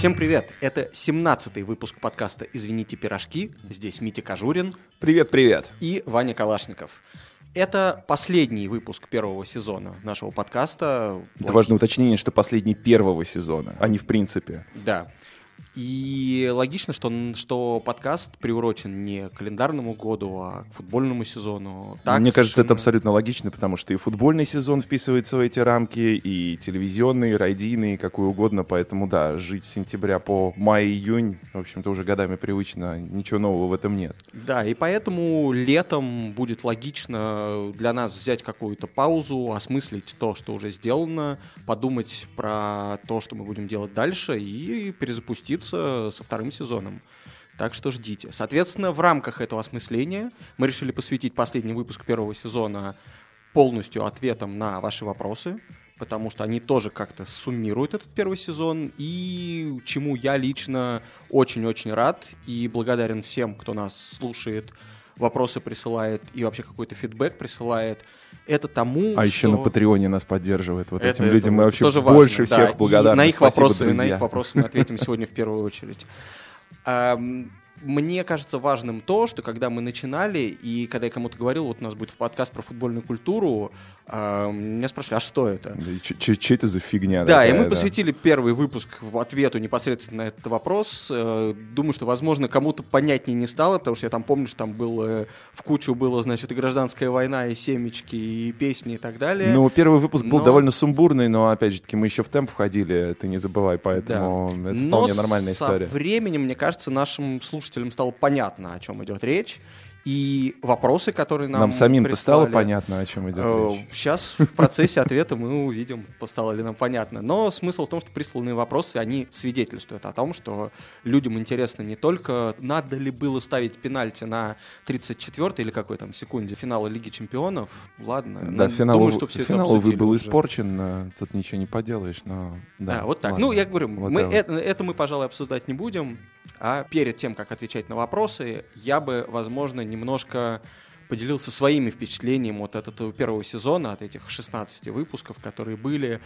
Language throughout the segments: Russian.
Всем привет! Это 17-й выпуск подкаста «Извините, пирожки». Здесь Митя Кожурин Привет, привет. и Ваня Калашников. Это последний выпуск первого сезона нашего подкаста. Это важное уточнение, что последний первого сезона, а не в принципе. Да. И логично, что, что подкаст приурочен не к календарному году, а к футбольному сезону. Так, Мне кажется, это совершенно- абсолютно логично, потому что и футбольный сезон вписывается в эти рамки, и телевизионный, и радийный, и какой угодно. Поэтому, да, жить с сентября по май-июнь, в общем-то, уже годами привычно. Ничего нового в этом нет. Да, и поэтому летом будет логично для нас взять какую-то паузу, осмыслить то, что уже сделано, подумать про то, что мы будем делать дальше, и перезапуститься со вторым сезоном. Так что ждите. Соответственно, в рамках этого осмысления мы решили посвятить последний выпуск первого сезона полностью ответам на ваши вопросы, потому что они тоже как-то суммируют этот первый сезон, и чему я лично очень-очень рад и благодарен всем, кто нас слушает, вопросы присылает и вообще какой-то фидбэк присылает. Это тому, А что... еще на Патреоне нас поддерживает. Вот Это- этим людям мы это вообще тоже больше важно, да. всех И благодарны. на их Спасибо, вопросы, на друзья. их вопросы мы ответим сегодня в первую очередь. Мне кажется важным то, что когда мы начинали, и когда я кому-то говорил, вот у нас будет подкаст про футбольную культуру, ам, меня спрашивали, а что это? Да, и чё это за фигня Да, и такая, мы да? посвятили первый выпуск в ответу непосредственно на этот вопрос. Э, Думаю, что, возможно, кому-то понятнее не стало, потому что я там помню, что там было в кучу было, значит, и гражданская война, и семечки, и песни, и так далее. Ну, первый выпуск был Но- довольно сумбурный, но, опять же таки, мы еще в темп входили, ты не забывай, поэтому это Но вполне нормальная со история. временем, мне кажется, нашим слушателям стало понятно, о чем идет речь. И вопросы, которые нам Нам самим-то стало понятно, о чем идет э, речь. Сейчас в процессе ответа мы увидим, стало ли нам понятно. Но смысл в том, что присланные вопросы, они свидетельствуют о том, что людям интересно не только, надо ли было ставить пенальти на 34-й или какой там секунде финала Лиги Чемпионов. Ладно, Да, ну, финал, думаю, что все это финал, обсудили был уже. испорчен, э, тут ничего не поделаешь, но... Да, Да, вот так. ладно, Ну, я говорю, мы whatever. это, это мы, пожалуй, обсуждать не будем. А перед тем, как отвечать на вопросы, я бы, возможно, немножко поделился своими впечатлениями вот от этого первого сезона, от этих 16 выпусков, которые были.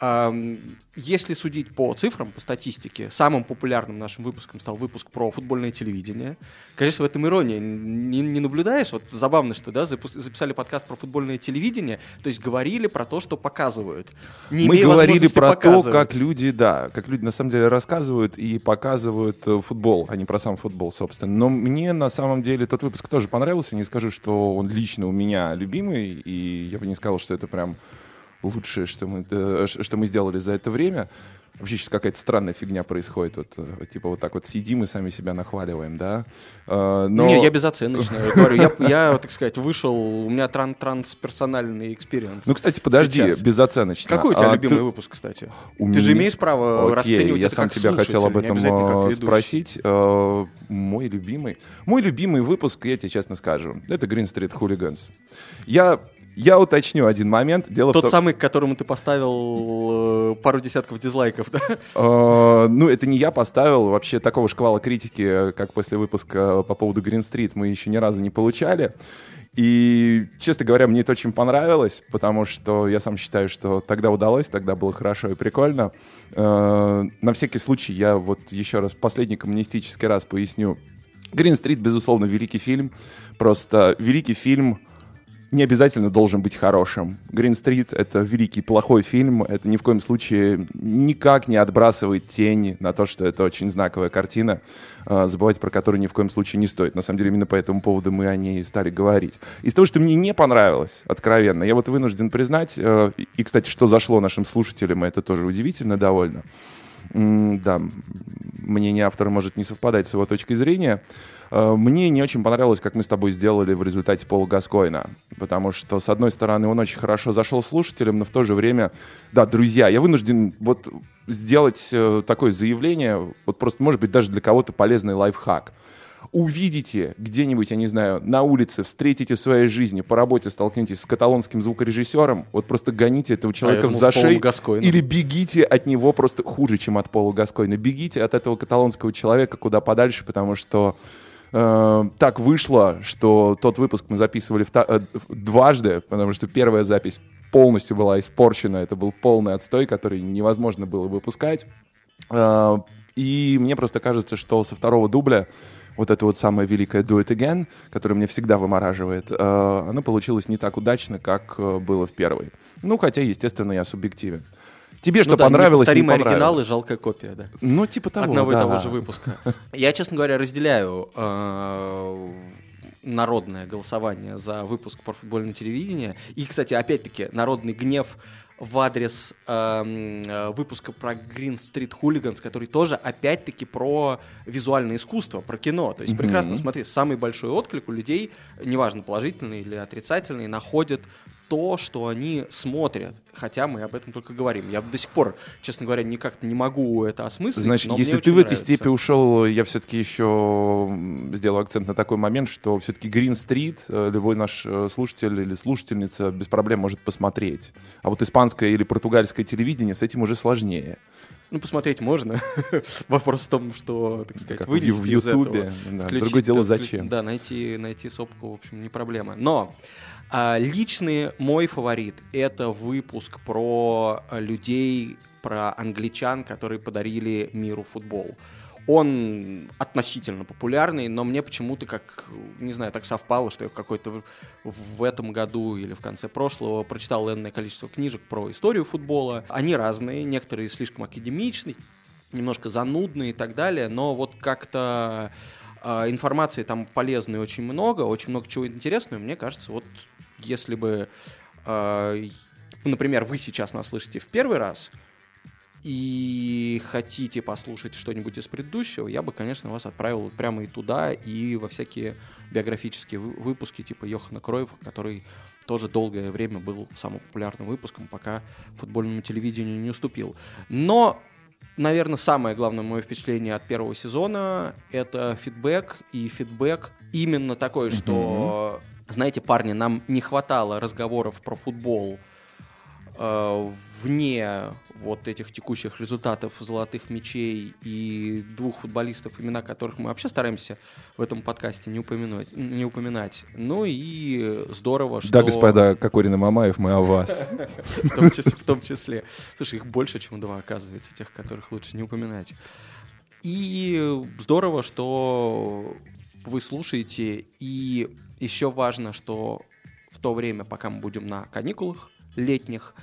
Если судить по цифрам, по статистике, самым популярным нашим выпуском стал выпуск про футбольное телевидение. Конечно, в этом ирония не, не наблюдаешь. Вот забавно, что да, записали подкаст про футбольное телевидение, то есть говорили про то, что показывают. Не Мы говорили про то, как люди, да, как люди на самом деле рассказывают и показывают э, футбол, а не про сам футбол, собственно. Но мне на самом деле тот выпуск тоже понравился. Не скажу, что он лично у меня любимый, и я бы не сказал, что это прям лучшее, что мы, что мы сделали за это время. Вообще сейчас какая-то странная фигня происходит. Вот, э, типа вот так вот сидим и сами себя нахваливаем, да. Э, Но... Не, я безоценочно говорю. Я, я, так сказать, вышел, у меня тран трансперсональный experience. Ну, кстати, подожди, Сейчас. безоценочно. Какой у тебя А любимый ты- выпуск, кстати? У Ты меня- же имеешь право Окей, расценивать я это сам тебя хотел об этом э, спросить. Мой любимый, мой любимый выпуск, я тебе честно скажу, это Green Street Hooligans. Я, я уточню один момент. Дело Тот в том, самый, к которому ты поставил э, пару десятков дизлайков, да? Э, ну, это не я поставил. Вообще такого шквала критики, э, как после выпуска по поводу Green Street, мы еще ни разу не получали. И, честно говоря, мне это очень понравилось, потому что я сам считаю, что тогда удалось, тогда было хорошо и прикольно. Э, на всякий случай я вот еще раз, последний коммунистический раз поясню. Green Street, безусловно, великий фильм. Просто великий фильм не обязательно должен быть хорошим. Green Street — это великий плохой фильм. Это ни в коем случае никак не отбрасывает тень на то, что это очень знаковая картина, э, забывать про которую ни в коем случае не стоит. На самом деле, именно по этому поводу мы о ней стали говорить. Из того, что мне не понравилось, откровенно, я вот вынужден признать, э, и, кстати, что зашло нашим слушателям, это тоже удивительно довольно. Да, мнение автора может не совпадать с его точкой зрения. Э, Мне не очень понравилось, как мы с тобой сделали в результате Пола Гаскоина. Потому что, с одной стороны, он очень хорошо зашел слушателям, но в то же время, да, друзья, я вынужден вот сделать э, такое заявление, вот просто, может быть, даже для кого-то полезный лайфхак. увидите где-нибудь, я не знаю, на улице, встретите в своей жизни, по работе столкнетесь с каталонским звукорежиссером, вот просто гоните этого человека А думал, за с Полом шею Гаскойном. или бегите от него просто хуже, чем от Пола Гаскойна. Бегите от этого каталонского человека куда подальше, потому что э, так вышло, что тот выпуск мы записывали вта- э, дважды, потому что первая запись полностью была испорчена, это был полный отстой, который невозможно было выпускать. Э, И мне просто кажется, что со второго дубля вот это вот самое великое «Do It Again», которое меня всегда вымораживает, э, оно получилось не так удачно, как э, было в первой. Ну, хотя, естественно, я субъективен. Тебе что ну, да, понравилось, не понравилось? оригинал и жалкая копия, да. Ну, типа того, Одного да. и того же выпуска. Я, честно говоря, разделяю э, народное голосование за выпуск про футбольное телевидение. И, кстати, опять-таки, народный гнев в адрес э, выпуска про Green Street Hooligans, который тоже опять-таки про визуальное искусство, про кино. То есть mm-hmm. прекрасно смотри, самый большой отклик у людей, неважно положительный или отрицательный, находит то, что они смотрят. Хотя мы об этом только говорим. Я до сих пор, честно говоря, никак не могу это осмыслить. Значит, если ты в этой степи ушел, я все-таки еще сделаю акцент на такой момент, что все-таки Green Street э, любой наш э, слушатель или слушательница без проблем может посмотреть. А вот испанское или португальское телевидение с этим уже сложнее. Ну, посмотреть можно. Вопрос в том, что, так сказать, как вылезти в Ютубе. Да, другое дело, зачем. Да, найти, найти сопку, в общем, не проблема. Но а, личный мой фаворит — это выпуск про людей, про англичан, которые подарили миру футбол. Он относительно популярный, но мне почему-то как, не знаю, так совпало, что я какой-то в этом году или в конце прошлого прочитал энное количество книжек про историю футбола. Они разные, некоторые слишком академичные, немножко занудные и так далее, но вот как-то э, информации там полезной очень много, очень много чего интересного. Мне кажется, вот если бы, э, например, вы сейчас нас слышите в первый раз и хотите послушать что-нибудь из предыдущего, я бы, конечно, вас отправил прямо и туда, и во всякие биографические выпуски типа Йохана Кроева, который тоже долгое время был самым популярным выпуском, пока футбольному телевидению не уступил. Но наверное, самое главное мое впечатление от первого сезона — это фидбэк, и фидбэк именно такой, что знаете, парни, нам не хватало разговоров про футбол э, вне вот этих текущих результатов золотых мячей и двух футболистов, имена которых мы вообще стараемся в этом подкасте не упомянуть, не упоминать. Ну и здорово, что... Да, господа Кокорин и Мамаев, мы о вас. В том числе. Слушай, их больше, чем два, оказывается, тех, которых лучше не упоминать. И здорово, что вы слушаете и еще важно, что в то время, пока мы будем на каникулах летних,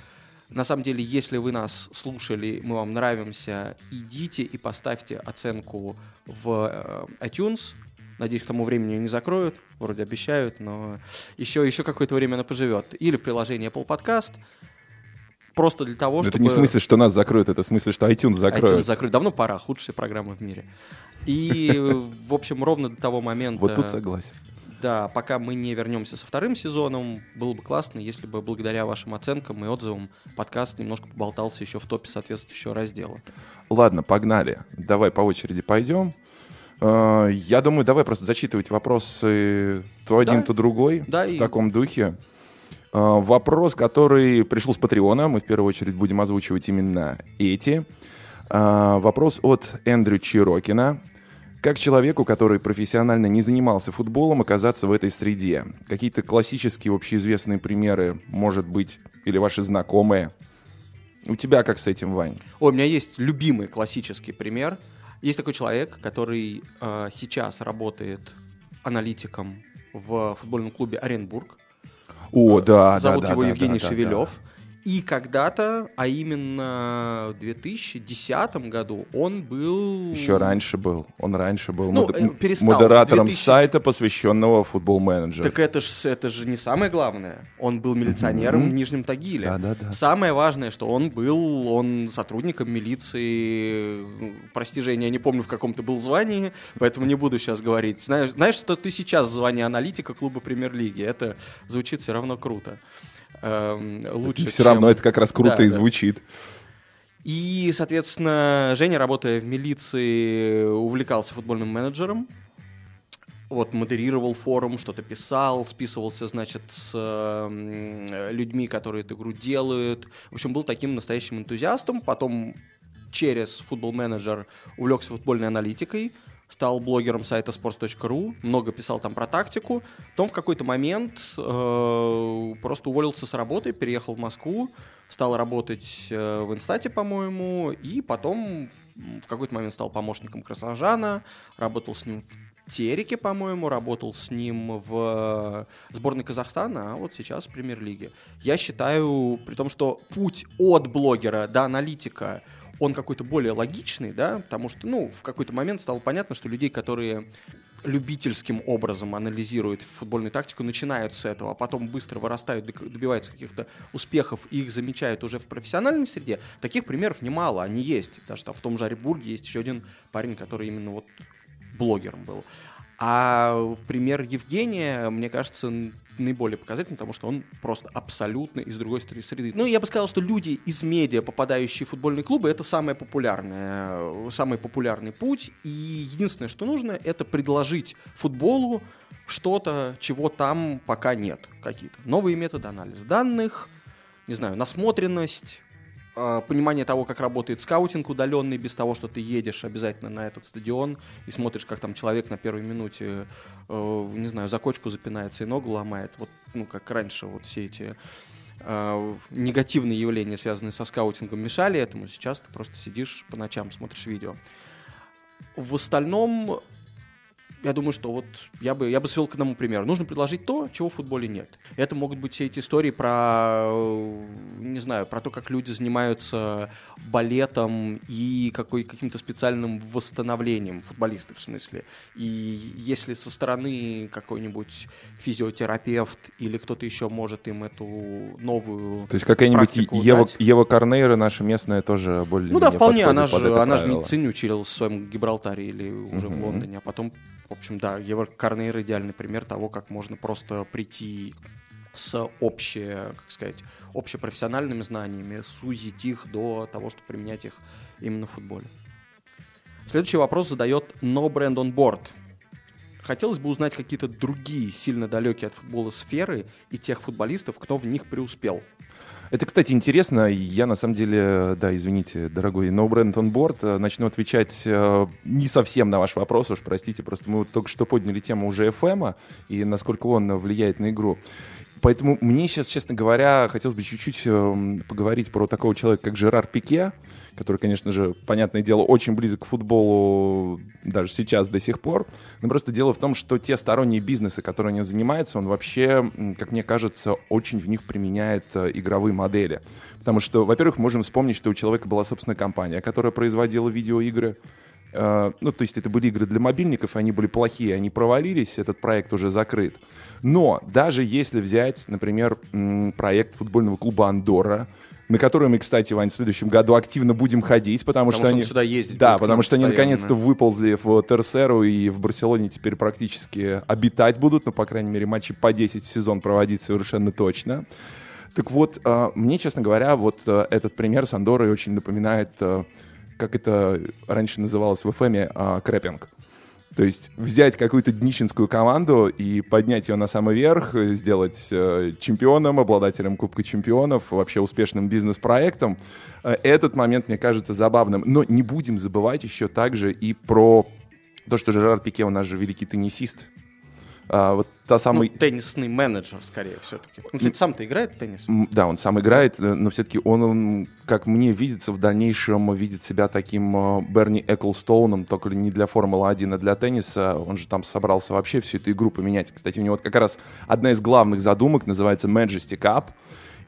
на самом деле, если вы нас слушали, мы вам нравимся, идите и поставьте оценку в э, iTunes. Надеюсь, к тому времени ее не закроют, вроде обещают, но еще, еще какое-то время она поживет. Или в приложении Apple Podcast. Просто для того, но чтобы... Это не в смысле, что нас закроют, это в смысле, что iTunes закроют. iTunes закроют. Давно пора, худшая программа в мире. И, в общем, ровно до того момента... Вот тут согласен да, пока мы не вернемся со вторым сезоном, было бы классно, если бы благодаря вашим оценкам и отзывам подкаст немножко поболтался еще в топе соответствующего раздела. Ладно, погнали. Давай по очереди пойдем. А, я думаю, давай просто зачитывать вопросы то один, да. то другой да, в и... таком духе. А, вопрос, который пришел с Патреона, мы в первую очередь будем озвучивать именно эти. А, вопрос от Эндрю Чирокина. Как человеку, который профессионально не занимался футболом, оказаться в этой среде? Какие-то классические общеизвестные примеры, может быть, или ваши знакомые? У тебя как с этим, Вань? О, у меня есть любимый классический пример. Есть такой человек, который э, сейчас работает аналитиком в футбольном клубе Оренбург. О, да, Зовут да, его да, Евгений да, Шевелев. Да, и когда-то, а именно в 2010 году, он был... Еще раньше был. Он раньше был ну, мод... Э, перестал. модератором 2000... сайта, посвященного футбол менеджеру. Так это же это ж не самое главное. Он был милиционером mm-hmm. в Нижнем Тагиле. Да, да, да. Самое важное, что он был он сотрудником милиции. Прости, Женя, я не помню, в каком ты был звании, поэтому не буду сейчас говорить. Знаешь, знаешь что ты сейчас в звании аналитика клуба премьер-лиги. Это звучит все равно круто э, лучше. Все чем... равно это как раз круто да, и да. звучит. И, соответственно, Женя, работая в милиции, увлекался футбольным менеджером. Вот, модерировал форум, что-то писал, списывался, значит, с э, людьми, которые эту игру делают. В общем, был таким настоящим энтузиастом. Потом через футбол-менеджер увлекся футбольной аналитикой, стал блогером сайта sports.ru, много писал там про тактику. Потом в какой-то момент э, просто уволился с работы, переехал в Москву, стал работать э, в Инстате, по-моему, и потом в какой-то момент стал помощником Красожана, работал с ним в Тереке, по-моему, работал с ним в сборной Казахстана, а вот сейчас в премьер-лиге. Я считаю, при том, что путь от блогера до аналитика он какой-то более логичный, да, потому что, ну, в какой-то момент стало понятно, что людей, которые любительским образом анализируют футбольную тактику, начинают с этого, а потом быстро вырастают, добиваются каких-то успехов, и их замечают уже в профессиональной среде, таких примеров немало, они есть. Даже там в том же Оренбурге есть еще один парень, который именно вот блогером был. А пример Евгения, мне кажется, наиболее показательный, потому что он просто абсолютно из другой среды. Ну, я бы сказал, что люди из медиа, попадающие в футбольные клубы, это самое популярное, самый популярный путь. И единственное, что нужно, это предложить футболу что-то, чего там пока нет. Какие-то новые методы анализа данных, не знаю, насмотренность, понимание того, как работает скаутинг удаленный, без того, что ты едешь обязательно на этот стадион и смотришь, как там человек на первой минуте, э, не знаю, за кочку запинается и ногу ломает. Вот, ну, как раньше вот все эти э, негативные явления, связанные со скаутингом, мешали этому. Сейчас ты просто сидишь по ночам, смотришь видео. В остальном я думаю, что вот я бы, я бы свел к одному примеру. Нужно предложить то, чего в футболе нет. Это могут быть все эти истории про, не знаю, про то, как люди занимаются балетом и какой, каким-то специальным восстановлением футболистов в смысле. И если со стороны какой-нибудь физиотерапевт или кто-то еще может им эту новую То есть какая-нибудь Ева, Ева Корнейра наша местная тоже более Ну да, вполне, она же, она же медицине училась в своем Гибралтаре или уже uh-huh. в Лондоне, а потом в общем, да, Евро Корнейр идеальный пример того, как можно просто прийти с обще, как сказать, общепрофессиональными знаниями, сузить их до того, чтобы применять их именно в футболе. Следующий вопрос задает No Brand on Board. Хотелось бы узнать какие-то другие сильно далекие от футбола сферы и тех футболистов, кто в них преуспел. Это, кстати, интересно. Я, на самом деле, да, извините, дорогой No Brand on Board, э, начну отвечать э, не совсем на ваш вопрос, уж простите, просто мы вот только что подняли тему уже FM и насколько он влияет на игру. Поэтому мне сейчас, честно говоря, хотелось бы чуть-чуть э, поговорить про такого человека, как Жерар Пике, который, конечно же, понятное дело, очень близок к футболу даже сейчас до сих пор. Но просто дело в том, что те сторонние бизнесы, которые они занимаются, он вообще, как мне кажется, очень в них применяет э, игровые модели. Потому что, во-первых, можем вспомнить, что у человека была собственная компания, которая производила видеоигры. Uh, ну, то есть это были игры для мобильников, они были плохие, они провалились, этот проект уже закрыт. Но даже если взять, например, проект футбольного клуба «Андорра», на который мы, кстати, Вань, в следующем году активно будем ходить, потому, потому что, они... сюда ездить. Да, потому что они наконец-то выползли в Терсеру и в Барселоне теперь практически обитать будут, ну, по крайней мере, матчи по 10 в сезон проводить совершенно точно. Так вот, а, мне, честно говоря, вот а, этот пример с Андорой очень напоминает, как это раньше называлось в ФМе, крэпинг. То есть взять какую-то днищенскую команду и поднять ее на самый верх, сделать э, чемпионом, обладателем Кубка чемпионов, вообще успешным бизнес-проектом. Э, этот момент мне кажется забавным. Но не будем забывать еще также и про то, что Жерар Пике у нас же великий теннисист. А, вот та самый... Ну, теннисный менеджер, скорее, все-таки. Он, кстати, сам-то играет в теннис? Да, он сам играет, э, но все-таки он, он, как мне видится, в дальнейшем видит себя таким э, Берни Эклстоуном, только не для Формулы-1, а для тенниса. Он же там собрался вообще всю эту игру поменять. Кстати, у него вот как раз одна из главных задумок называется Majesty Cup.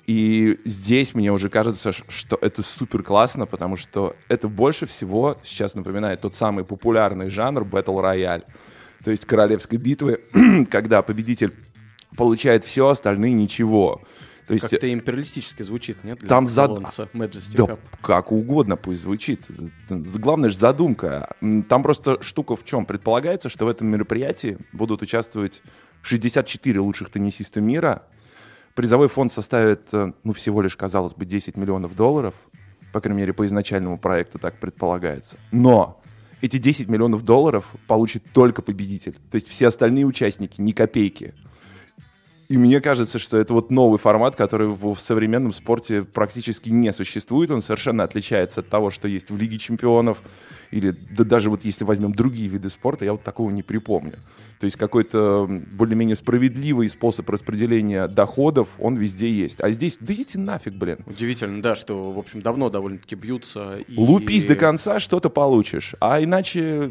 И здесь мне уже кажется, что это супер классно, потому что это больше всего сейчас напоминает тот самый популярный жанр Battle Royale то есть королевской битвы, когда победитель получает все, остальные ничего. То есть, Как-то империалистически звучит, нет? Для там зад... да, как угодно пусть звучит. Главное же задумка. Там просто штука в чем? Предполагается, что в этом мероприятии будут участвовать 64 лучших теннисиста мира. Призовой фонд составит, э, ну, всего лишь, казалось бы, 10 миллионов долларов. По крайней мере, по изначальному проекту так предполагается. Но эти 10 миллионов долларов получит только победитель. То есть все остальные участники ни копейки. И мне кажется, что это вот новый формат, который в, современном спорте практически не существует. Он совершенно отличается от того, что есть в Лиге чемпионов. Или да, даже вот если возьмем другие виды спорта, я вот такого не припомню. То есть какой-то более-менее справедливый способ распределения доходов, он везде есть. А здесь, да идите нафиг, блин. Удивительно, да, что, в общем, давно довольно-таки бьются. И... Лупись до конца, что-то получишь. А иначе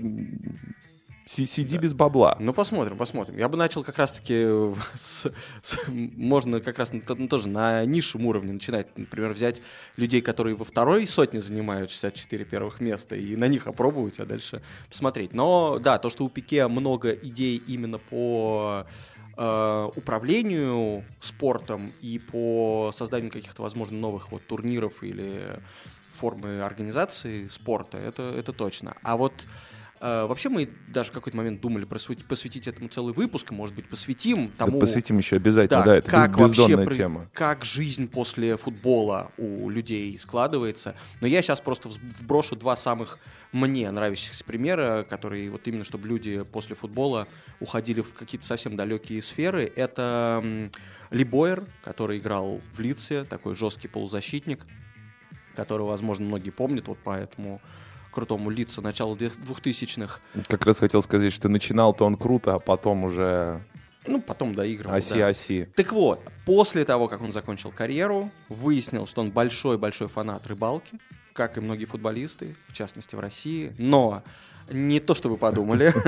Сиди да. без бабла. Ну, посмотрим, посмотрим. Я бы начал как раз-таки с, с, можно как раз ну, тоже на низшем уровне начинать. Например, взять людей, которые во второй сотне занимают 64 первых места, и на них опробовать, а дальше посмотреть. Но да, то, что у Пике много идей именно по э, управлению спортом и по созданию каких-то, возможно, новых вот турниров или формы организации спорта, это, это точно. А вот вообще мы даже в какой-то момент думали посвятить этому целый выпуск, может быть, посвятим тому... Да, посвятим еще обязательно, да, да это как бездонная вообще, тема. Как жизнь после футбола у людей складывается. Но я сейчас просто вброшу два самых мне нравящихся примера, которые вот именно, чтобы люди после футбола уходили в какие-то совсем далекие сферы. Это Ли Бойер, который играл в Лице, такой жесткий полузащитник, которого, возможно, многие помнят, вот поэтому крутому лица начала 2000-х. Как раз хотел сказать, что начинал-то он круто, а потом уже... Ну, потом доигрывал. Оси-оси. Да. Так вот, после того, как он закончил карьеру, выяснил, что он большой-большой фанат рыбалки, как и многие футболисты, в частности в России. Но не то, что вы подумали.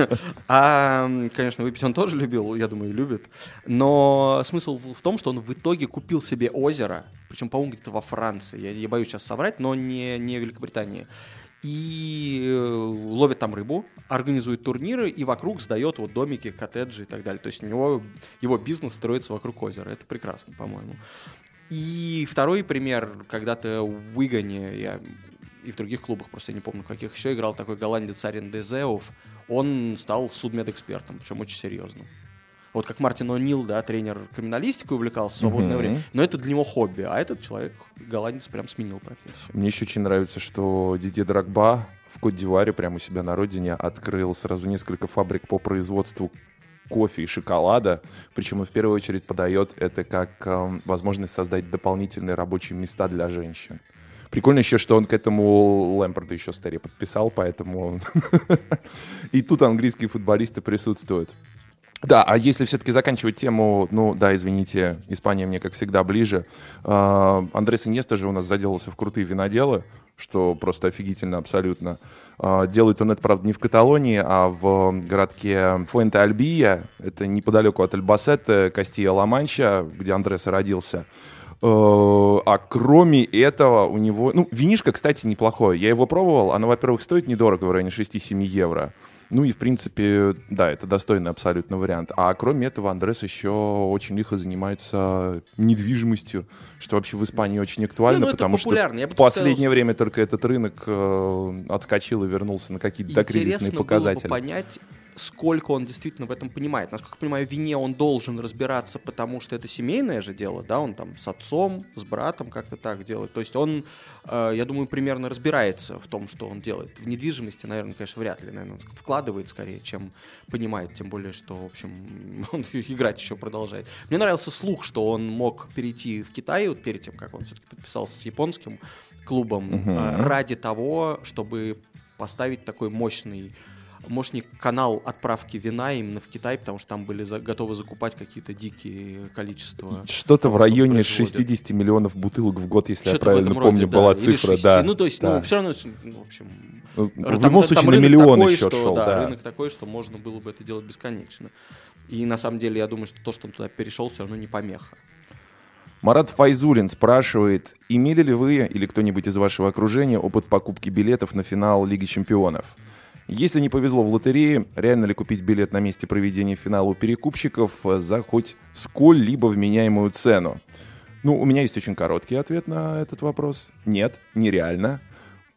А, конечно, выпить он тоже любил, я думаю, любит. Но смысл в том, что он в итоге купил себе озеро, причем, по-моему, где-то во Франции. Я, я боюсь сейчас соврать, но не, не в Великобритании и э, ловит там рыбу, организует турниры и вокруг сдает вот домики, коттеджи и так далее. То есть у него его бизнес строится вокруг озера. Это прекрасно, по-моему. И второй пример, когда-то в Уигане, я и в других клубах, просто я не помню, каких еще играл такой голландец Арен Дезеов, он стал судмедэкспертом, причем очень серьезным вот как Мартин О'Нил, да, тренер криминалистикой увлекался в свободное mm-hmm. время, но это для него хобби, а этот человек, голландец, прям сменил профессию. Мне еще очень нравится, что Дидье Драгба в Кот-Дивуаре, прямо у себя на родине, открыл сразу несколько фабрик по производству кофе и шоколада, причем он в первую очередь подает это как э, возможность создать дополнительные рабочие места для женщин. Прикольно еще, что он к этому Лэмпорда еще старее подписал, поэтому... И тут английские футболисты присутствуют. Да, а если все-таки заканчивать тему, ну да, извините, Испания мне, как всегда, ближе. Uh, Андрес же у нас заделался в крутые виноделы, что просто офигительно абсолютно. Uh, делает он это, правда, не в Каталонии, а в городке Фуэнте-Альбия, это неподалеку от Альбасетте, Кастия-Ла-Манча, где Андрес родился. Uh, а кроме этого у него... Ну, винишко, кстати, неплохое. Я его пробовал. Оно, во-первых, стоит недорого, в районе 6-7 евро. Ну и, в принципе, да, это достойный абсолютно вариант. А кроме этого, Андрес еще очень лихо занимается недвижимостью, что вообще в Испании очень актуально, ну, ну, потому что в последнее сказал, время только этот рынок э, отскочил и вернулся на какие-то докризисные показатели. Было бы понять, сколько он действительно в этом понимает. Насколько я понимаю, в вине он должен разбираться, потому что это семейное же дело, да, он там с отцом, с братом как-то так делает. То есть он, э, я думаю, примерно разбирается в том, что он делает. В недвижимости, наверное, конечно, вряд ли, наверное, он вкладывает скорее, чем понимает, тем более, что, в общем, он играть еще продолжает. Мне нравился слух, что он мог перейти в Китай, вот перед тем, как он все-таки подписался с японским клубом, uh-huh. э, ради того, чтобы поставить такой мощный мощный канал отправки вина именно в Китай, потому что там были за, готовы закупать какие-то дикие количества. Что-то в районе 60 миллионов бутылок в год, если я правильно помню, роде, была да, цифра. Да, ну, то есть, да. ну, все равно, ну, в общем... Ну, в там, любом случае, на миллион такой, счет что, шел, да, да. рынок такой, что можно было бы это делать бесконечно. И на самом деле, я думаю, что то, что он туда перешел, все равно не помеха. Марат Файзулин спрашивает, имели ли вы или кто-нибудь из вашего окружения опыт покупки билетов на финал Лиги Чемпионов? Если не повезло в лотерее, реально ли купить билет на месте проведения финала у перекупщиков за хоть сколь-либо вменяемую цену? Ну, у меня есть очень короткий ответ на этот вопрос. Нет, нереально.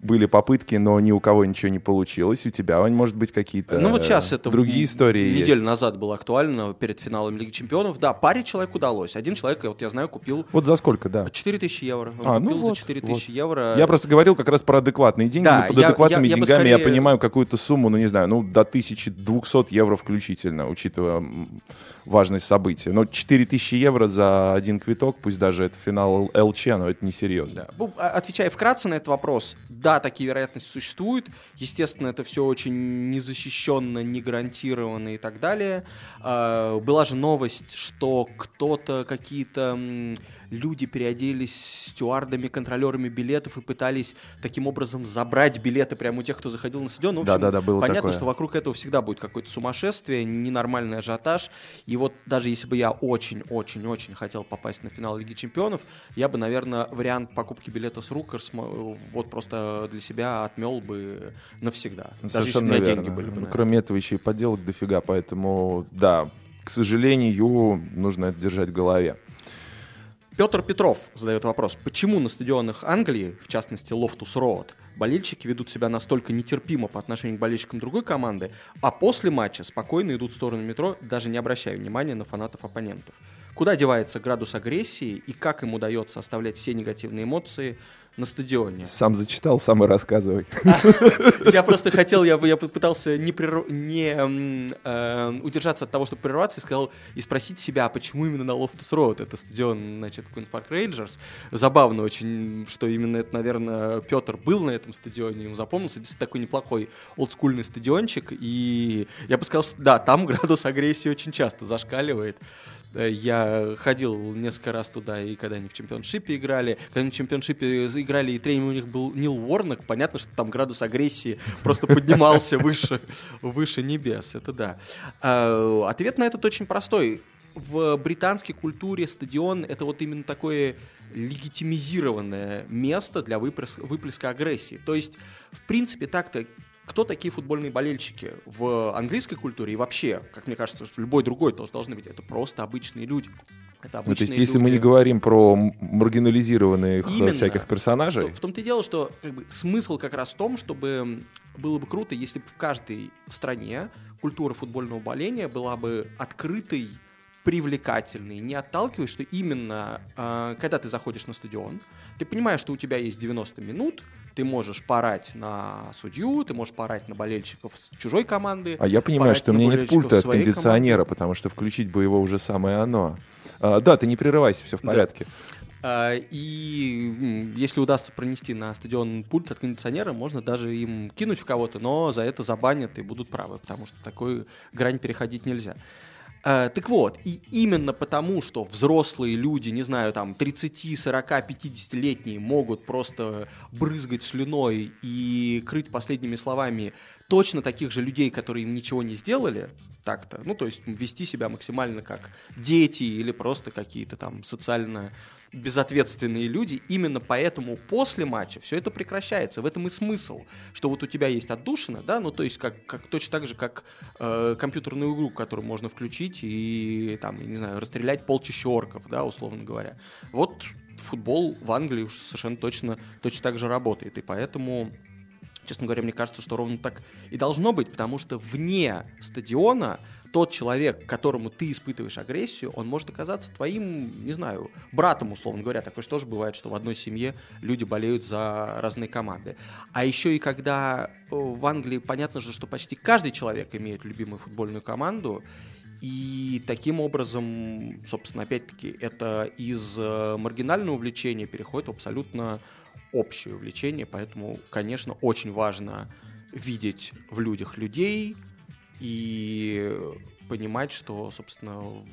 Были попытки, но ни у кого ничего не получилось. У тебя, Вань, может быть, какие-то Ну вот сейчас это другие истории неделю есть. назад было актуально перед финалом Лиги Чемпионов. Да, паре человек удалось. Один человек, вот я знаю, купил Вот за сколько, да? 4 тысячи евро. Он А, ну купил вот, за 4 тысячи евро. Я просто говорил как раз про адекватные деньги. Да, под я- адекватными я- я деньгами я скорее- понимаю какую-то сумму, ну не знаю, ну до 1200 евро включительно, учитывая важность события. Но 4000 евро за один квиток, пусть даже это финал ЛЧ, но это несерьезно. Да. А- Отвечая вкратце на этот вопрос, да, такие вероятности существуют. Естественно, это все очень незащищенно, не гарантированно и так далее. А, Была же новость, что кто-то, какие-то люди переоделись стюардами, контролерами билетов и пытались таким образом забрать билеты прямо у тех, кто заходил на стадион. Ну, общем, Да-да-да, было понятно, такое. что вокруг этого всегда будет какое-то сумасшествие, ненормальный ажиотаж. И вот даже если бы я очень-очень-очень хотел попасть на финал Лиги Чемпионов, я бы, наверное, вариант покупки билета с рук вот просто для себя отмел бы навсегда. даже если у меня верно. деньги были бы. Ну, кроме этого еще и подделок дофига, поэтому да, к сожалению, нужно это держать в голове. Петр Петров задает вопрос, почему на стадионах Англии, в частности Лофтус Роуд, болельщики ведут себя настолько нетерпимо по отношению к болельщикам другой команды, а после матча спокойно идут в сторону метро, даже не обращая внимания на фанатов оппонентов. Куда девается градус агрессии и как им удается оставлять все негативные эмоции на стадионе? Сам зачитал, сам и рассказывай. Я просто хотел, я, я пытался не, э, удержаться от того, чтобы прерваться, и сказал, и спросить себя, а почему именно на Лофтус Роуд, это стадион, значит, Queen's Park Rangers. Забавно очень, что именно это, наверное, Петр был на этом стадионе, ему запомнился, действительно такой неплохой олдскульный стадиончик, и я бы сказал, что да, там градус агрессии очень часто зашкаливает. Э, Я ходил несколько раз туда, и когда они в чемпионшипе играли. Когда они в чемпионшипе играли, и тренер у них был Нил Уорнок, понятно, что там градус агрессии просто поднимался выше, выше небес. Это да. А, Ответ на этот очень простой. В британской культуре стадион — это вот именно такое легитимизированное место для выплес- выплеска агрессии. То есть, в принципе, так-то кто такие футбольные болельщики в английской культуре и вообще, как мне кажется, в любой другой тоже должны быть, это просто обычные люди. Это Ну, то есть, если мы люди. не говорим про маргинализированных э, Именно. всяких персонажей, В, в том-то и дело, что как бы, смысл как раз в том, чтобы было бы круто, если бы в каждой стране культура футбольного боления была бы открытой, привлекательной, не отталкиваясь, что именно э, когда ты заходишь на стадион, ты понимаешь, что у тебя есть 90 минут, ты можешь порать на судью, ты можешь порать на болельщиков чужой команды. А я понимаю, что у меня нет пульта от кондиционера, потому что включить бы его уже самое оно. А, да, ты не прерывайся, все в Да. порядке. А, И если удастся пронести на стадион пульт от кондиционера, можно даже им кинуть в кого-то, но за это забанят и будут правы, потому что такую грань переходить нельзя. А, Так вот, и именно потому, что взрослые люди, не знаю, там 30, 40, 50-летние могут просто брызгать слюной и крыть последними словами точно таких же людей, которые им ничего не сделали, так-то, ну, то есть вести себя максимально как дети или просто какие-то там социально безответственные люди. Именно поэтому после матча все это прекращается. В этом и смысл, что вот у тебя есть отдушина, да, ну то есть как, как точно так же, как э, компьютерную игру, которую можно включить и там, я не знаю, расстрелять полчища орков, да, условно говоря. Вот футбол в Англии уж совершенно точно, точно так же работает, и поэтому честно говоря, мне кажется, что ровно так и должно быть, потому что вне стадиона тот человек, к которому ты испытываешь агрессию, он может оказаться твоим, не знаю, братом, условно говоря. Такое же тоже бывает, что в одной семье люди болеют за разные команды. А еще и когда э, в Англии понятно же, что почти каждый человек имеет любимую футбольную команду, и таким образом, собственно, опять-таки, это из э, маргинального увлечения переходит в абсолютно общее увлечение, поэтому, конечно, очень важно видеть в людях людей и понимать, что, собственно, в,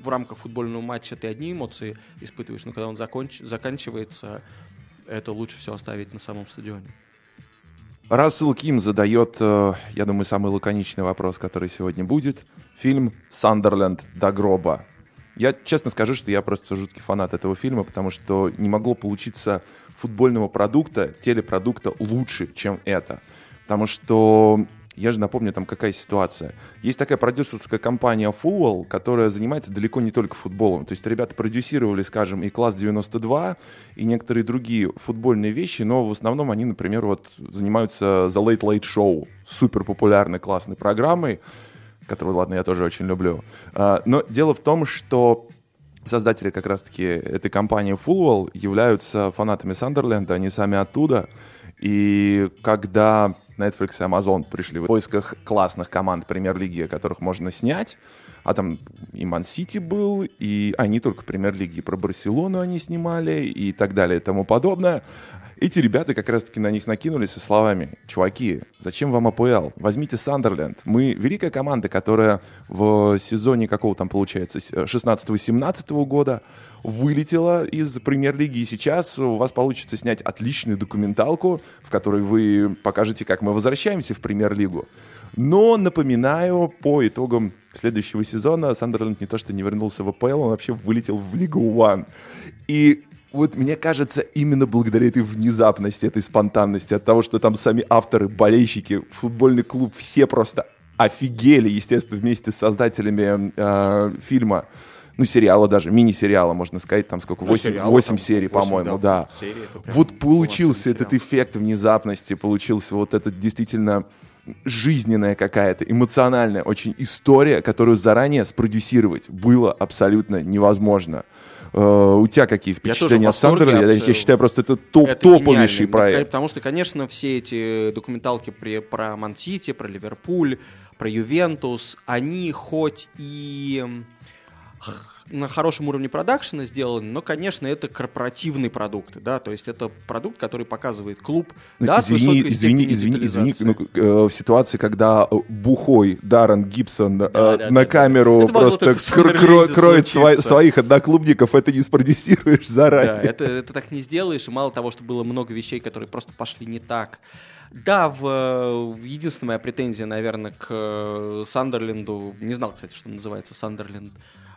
в рамках футбольного матча ты одни эмоции испытываешь, но когда он законч- заканчивается, это лучше все оставить на самом стадионе. Рассел Ким задает, э, я думаю, самый лаконичный вопрос, который сегодня будет. Фильм «Сандерленд до гроба». Я честно скажу, что я просто жуткий фанат этого фильма, потому что не могло получиться футбольного продукта, телепродукта лучше, чем это. Потому что Я же напомню, там какая ситуация. Есть такая продюсерская компания Full, которая занимается далеко не только футболом. То есть ребята продюсировали, скажем, и класс 92, и некоторые другие футбольные вещи, но в основном они, например, вот занимаются The Late Late Show, супер популярной, классной программой, которую, ладно, я тоже очень люблю. А, но дело в том, что создатели как раз-таки этой компании Fullwell являются фанатами Сандерленда, они сами оттуда. И когда Netflix и Amazon пришли в поисках классных команд премьер-лиги, которых можно снять, а там и Ман Сити был, и не только премьер-лиги, про Барселону они снимали и так далее и тому подобное. Эти ребята как раз-таки на них накинулись со словами «Чуваки, зачем вам АПЛ? Возьмите Сандерленд. Мы великая команда, которая в сезоне какого там получается 16-17 года вылетела из премьер-лиги, и сейчас у вас получится снять отличную документалку, в которой вы покажете, как мы возвращаемся в премьер-лигу. Но, напоминаю, по итогам следующего сезона Сандерленд не то что не вернулся в АПЛ, он вообще вылетел в Лигу One. И вот мне кажется, именно благодаря этой внезапности, этой спонтанности, от того, что там сами авторы, болельщики, футбольный клуб, все просто офигели, естественно, вместе с создателями э, фильма, ну, сериала даже, мини-сериала, можно сказать, там сколько, 8, ну, 8 там, серий, по-моему, да. Серии, вот получился этот эффект внезапности, получился вот этот действительно жизненная какая-то, эмоциональная очень история, которую заранее спродюсировать было абсолютно невозможно. Э, у тебя какие впечатления от Сандера? Я, я считаю, просто это топ, это топовейший гениально. проект. Потому что, конечно, все эти документалки при, про Ман-Сити, про Ливерпуль, про Ювентус, они хоть и на хорошем уровне продакшена сделаны, но, конечно, это корпоративный продукт, да, то есть это продукт, который показывает клуб, ну, да, извини, с извини, извини, извини, ну, э, в ситуации, когда бухой Даррен Гибсон да, э, да, на да, камеру да. просто кр- кро- кроет сво- своих одноклубников, это не спродюсируешь заранее. Да, это, это так не сделаешь, и мало того, что было много вещей, которые просто пошли не так, да, в, в единственная моя претензия, наверное, к э, Сандерленду, не знал, кстати, что называется Сандерленд,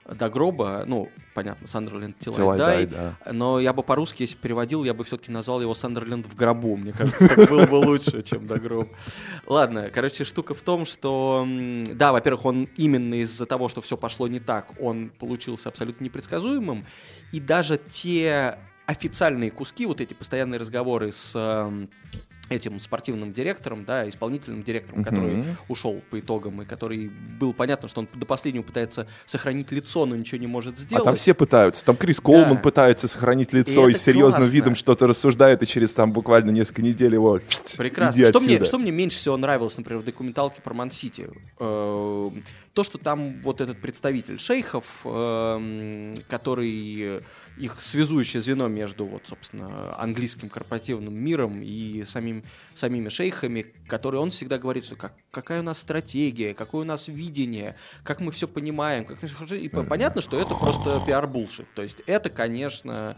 до гроба, ну, понятно, Сандерленд Тилайдай, да. но я бы по-русски, если переводил, я бы все-таки назвал его Сандерленд в гробу, мне кажется, так было бы лучше, чем до гроба. Ладно, короче, штука в том, что, да, во-первых, он именно из-за того, что все пошло не так, он получился абсолютно непредсказуемым, и даже те официальные куски, вот эти постоянные разговоры с этим спортивным директором, да, исполнительным директором, uh-huh. который ушел по итогам и который был понятно, что он до последнего пытается сохранить лицо, но ничего не может сделать. А там все пытаются. Там Крис Колман да. пытается сохранить лицо и, и серьезным классно. видом что-то рассуждает, и через там буквально несколько недель его Прекрасно. Что мне, что мне меньше всего нравилось, например, в документалке про Ман-Сити? Э, то, что там вот этот представитель шейхов, э, который их связующее звено между, вот, собственно, английским корпоративным миром и самим, самими шейхами, который он всегда говорит, что как, какая у нас стратегия, какое у нас видение, как мы все понимаем. Как... И понятно, что это просто пиар-булшит. То есть это, конечно,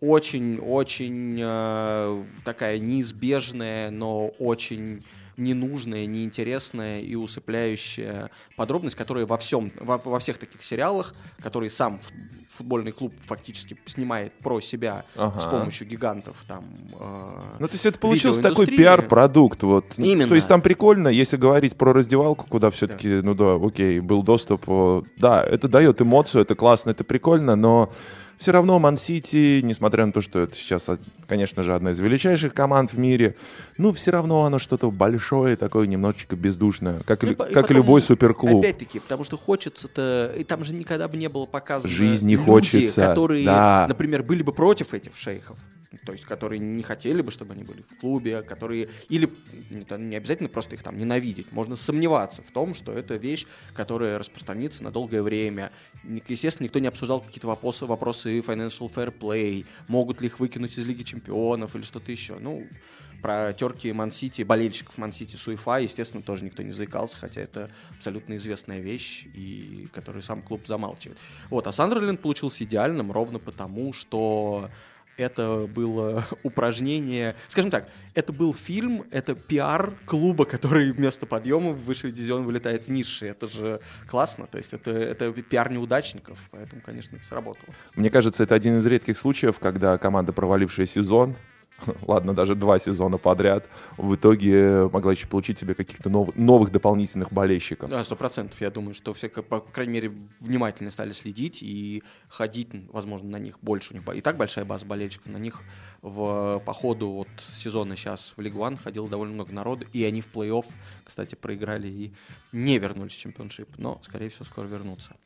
очень-очень э, такая неизбежная, но очень ненужная, неинтересная и усыпляющая подробность, которая во всем, во, во всех таких сериалах, которые сам футбольный клуб фактически снимает про себя ага. с помощью гигантов там. Э, ну то есть это получился такой пиар-продукт, вот. Именно. То есть там прикольно, если говорить про раздевалку, куда все-таки, да. ну да, окей, был доступ, да, это дает эмоцию, это классно, это прикольно, но все равно Ман-Сити, несмотря на то, что это сейчас, конечно же, одна из величайших команд в мире, ну, все равно оно что-то большое, такое немножечко бездушное, как, ну, и, как и любой суперклуб. Опять-таки, потому что хочется-то, и там же никогда бы не было показано Жизнь не люди, хочется. которые, да. например, были бы против этих шейхов то есть которые не хотели бы, чтобы они были в клубе, которые или не обязательно просто их там ненавидеть, можно сомневаться в том, что это вещь, которая распространится на долгое время. Естественно, никто не обсуждал какие-то вопросы, вопросы financial fair play, могут ли их выкинуть из Лиги Чемпионов или что-то еще. Ну, про терки Ман-Сити, болельщиков Ман-Сити Суефа, естественно, тоже никто не заикался, хотя это абсолютно известная вещь, и которую сам клуб замалчивает. Вот, а Сандерленд получился идеальным ровно потому, что это было упражнение, скажем так, это был фильм, это пиар клуба, который вместо подъема в высший дивизион вылетает в низший. Это же классно, то есть это, это пиар неудачников, поэтому, конечно, это сработало. Мне кажется, это один из редких случаев, когда команда, провалившая сезон, ладно, даже два сезона подряд, в итоге могла еще получить себе каких-то новых, новых дополнительных болельщиков. Да, сто процентов. Я думаю, что все, по крайней мере, внимательно стали следить и ходить, возможно, на них больше. И так большая база болельщиков, на них в по ходу вот сезона сейчас в Лигу ходило довольно много народу, и они в плей-офф, кстати, проиграли и не вернулись в чемпионшип, но, скорее всего, скоро вернутся.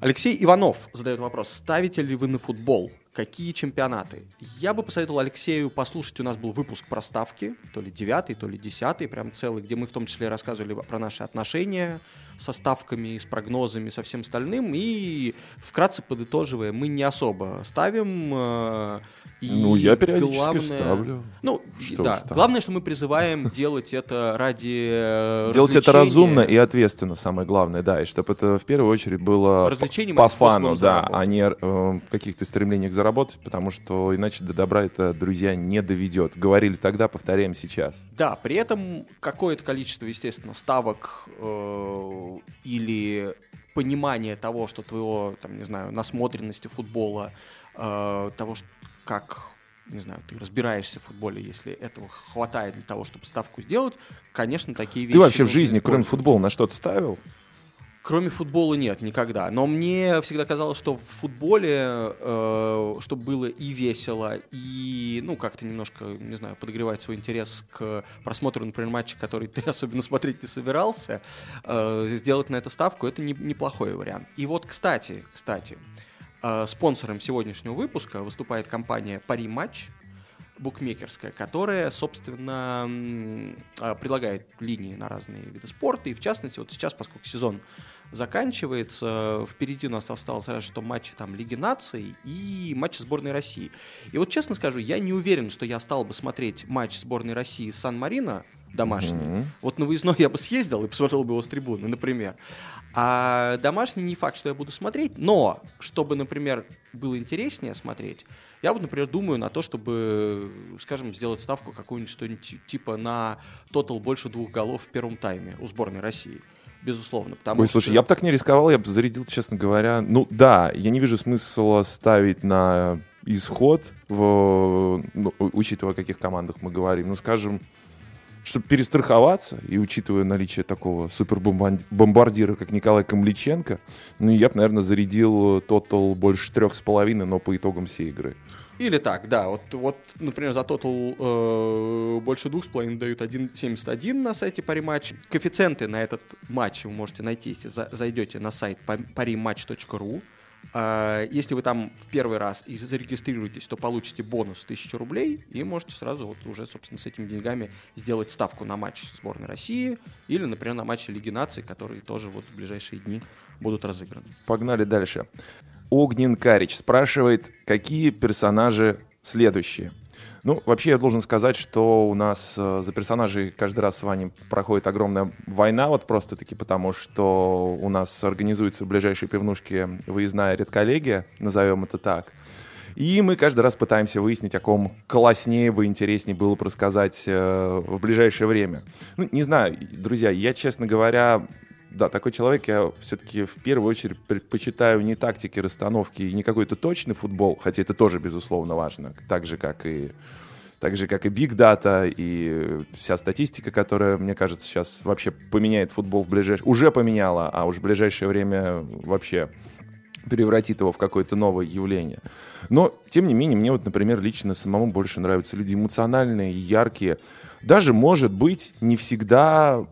Алексей Иванов задает вопрос, ставите ли вы на футбол? Какие чемпионаты? Я бы посоветовал Алексею послушать, у нас был выпуск про ставки, то ли девятый, то ли десятый, прям целый, где мы в том числе рассказывали про наши отношения со ставками, с прогнозами, со всем остальным. И вкратце подытоживая, мы не особо ставим э, и ну, я периодически главное, ставлю. Ну, Что да. там. Главное, что мы призываем делать это ради э, Делать это разумно и ответственно, самое главное, да, и чтобы это в первую очередь было по фану, да, а не э, каких-то стремлениях заработать, потому что иначе до добра это, друзья, не доведет. Говорили тогда, повторяем сейчас. Да, при этом какое-то количество, естественно, ставок э, или понимание того, что твоего, там, не знаю, насмотренности футбола, э, того, что, как, не знаю, ты разбираешься в футболе, если этого хватает для того, чтобы ставку сделать, конечно, такие вещи Ты вообще в жизни, кроме использовать. футбола, на что-то ставил? Кроме футбола нет, никогда. Но мне всегда казалось, что в футболе, э, чтобы было и весело, и, ну, как-то немножко, не знаю, подогревать свой интерес к просмотру, например, матча, который ты особенно смотреть не собирался, э, сделать на это ставку, это не- неплохой вариант. И вот, кстати, кстати, э, спонсором сегодняшнего выпуска выступает компания «Пари Матч», букмекерская, которая, собственно, а, предлагает линии на разные виды спорта. И в частности, вот сейчас, поскольку сезон заканчивается, впереди у нас осталось разве что матчи там Лиги наций и матчи сборной России. И вот честно скажу, я не уверен, что я стал бы смотреть матч сборной России с Сан-Марино домашний. Мгм. Вот на выездной я бы съездил и посмотрел бы его с трибуны, например. А домашний не факт, что я буду смотреть, но чтобы, например, было интереснее смотреть, я вот, например, думаю на то, чтобы, скажем, сделать ставку какую-нибудь что-нибудь типа на тотал больше двух голов в первом тайме у сборной России. Безусловно. Потому Ой, что... слушай, я бы так не рисковал, я бы зарядил, честно говоря. Ну да, я не вижу смысла ставить на исход, в, ну, учитывая, о каких командах мы говорим. Ну, скажем, чтобы перестраховаться, и учитывая наличие такого супербомбардира, как Николай Камличенко, ну, я бы, наверное, зарядил тотал больше трех с половиной, но по итогам всей игры. Или так, да. Вот, вот например, за тотал э, больше двух с половиной дают 1,71 на сайте Париматч. Коэффициенты на этот матч вы можете найти, если за- зайдете на сайт parimatch.ru. А, Если вы там в первый раз и зарегистрируетесь, то получите бонус в 1000 рублей и можете сразу вот уже, собственно, с этими деньгами сделать ставку на матч сборной России или, например, на матчи Лиги наций, которые тоже вот в ближайшие дни будут разыграны. Погнали дальше. Огнен Карич спрашивает, какие персонажи следующие? Ну, вообще я должен сказать, что у нас э, за персонажей каждый раз с вами проходит огромная война, вот просто-таки потому, что у нас организуется в ближайшей пивнушке выездная редколлегия, назовем это так. И мы каждый раз пытаемся выяснить, о ком класснее бы, интереснее было бы рассказать э, в ближайшее время. Ну, не знаю, друзья, я, честно говоря, да, такой человек, я все-таки в первую очередь предпочитаю не тактики расстановки и не какой-то точный футбол, хотя это тоже, безусловно, важно, так же, как и так же, как и Big Data, и вся статистика, которая, мне кажется, сейчас вообще поменяет футбол в ближайшее... Уже поменяла, а уж в ближайшее время вообще превратит его в какое-то новое явление. Но, тем не менее, мне вот, например, лично самому больше нравятся люди эмоциональные, яркие. Даже, может быть, не всегда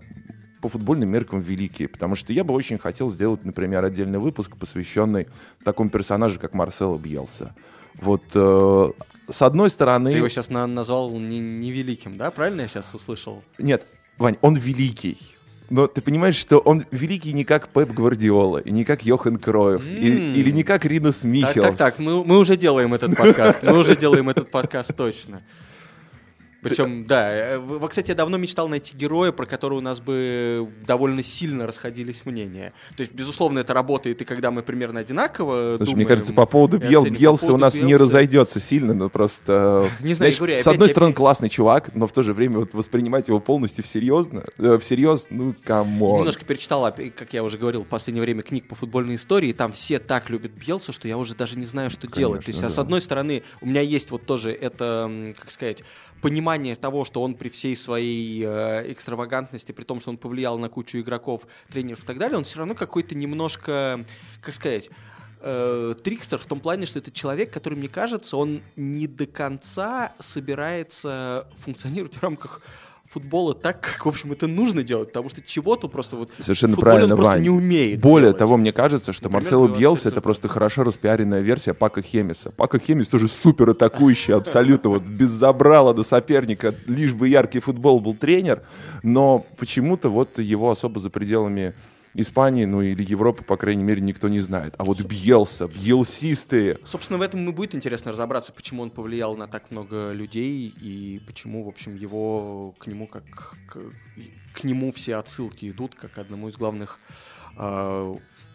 по футбольным меркам великие, потому что я бы очень хотел сделать, например, отдельный выпуск, посвященный такому персонажу, как Марсело Бьелса. Вот, э, с одной стороны... Ты его сейчас назвал не- невеликим, да? Правильно я сейчас услышал? Нет, Вань, он великий. Но ты понимаешь, что он великий не как Пеп Гвардиола, и не как Йохан Кроев, и- М. или не как Ринус Так, Михелс. так, так, мы, мы уже делаем этот подкаст. Мы уже делаем этот подкаст точно. Причем, да, э, кстати, я давно мечтал найти героя, про которого у нас бы довольно сильно расходились мнения. То есть, безусловно, это работает и когда мы примерно одинаково Слушай, думаем. мне кажется, по поводу Бьел, оценим. По Бьелса у нас не Бьелса- разойдется сильно, но просто... Не знаю, знаешь, говорю, с одной я- стороны, классный чувак, но в то же время вот воспринимать его полностью всерьез, э, всерьез, ну, come on. Немножко перечитал, опять, как я уже говорил, в последнее время книг по футбольной истории, и там все так любят Бьелсу, что я уже даже не знаю, что делать. То есть, а с да. одной стороны, у меня есть вот тоже это, как сказать, понимание того, что он при всей своей э, экстравагантности, при том, что он повлиял на кучу игроков, тренеров и так далее, он все равно какой-то немножко, как сказать, э, трикстер в том плане, что это человек, который, мне кажется, он не до конца собирается функционировать в рамках футбола так, как, в общем, это нужно делать, потому что чего-то просто вот Совершенно правильно, он просто Вань. не умеет Более делать. того, мне кажется, что Например, Марсело Бьелса это просто хорошо распиаренная версия Пака Хемиса. Пака Хемис тоже супер атакующий, абсолютно вот без забрала до соперника, лишь бы яркий футбол был тренер, но почему-то вот его особо за пределами Испании, ну или Европы, по крайней мере, никто не знает. А вот Бьелса, бьелсистые, Собственно, в этом и будет интересно разобраться, почему он повлиял на так много людей и почему, в общем, его к нему как к, к нему все отсылки идут как к одному из главных э,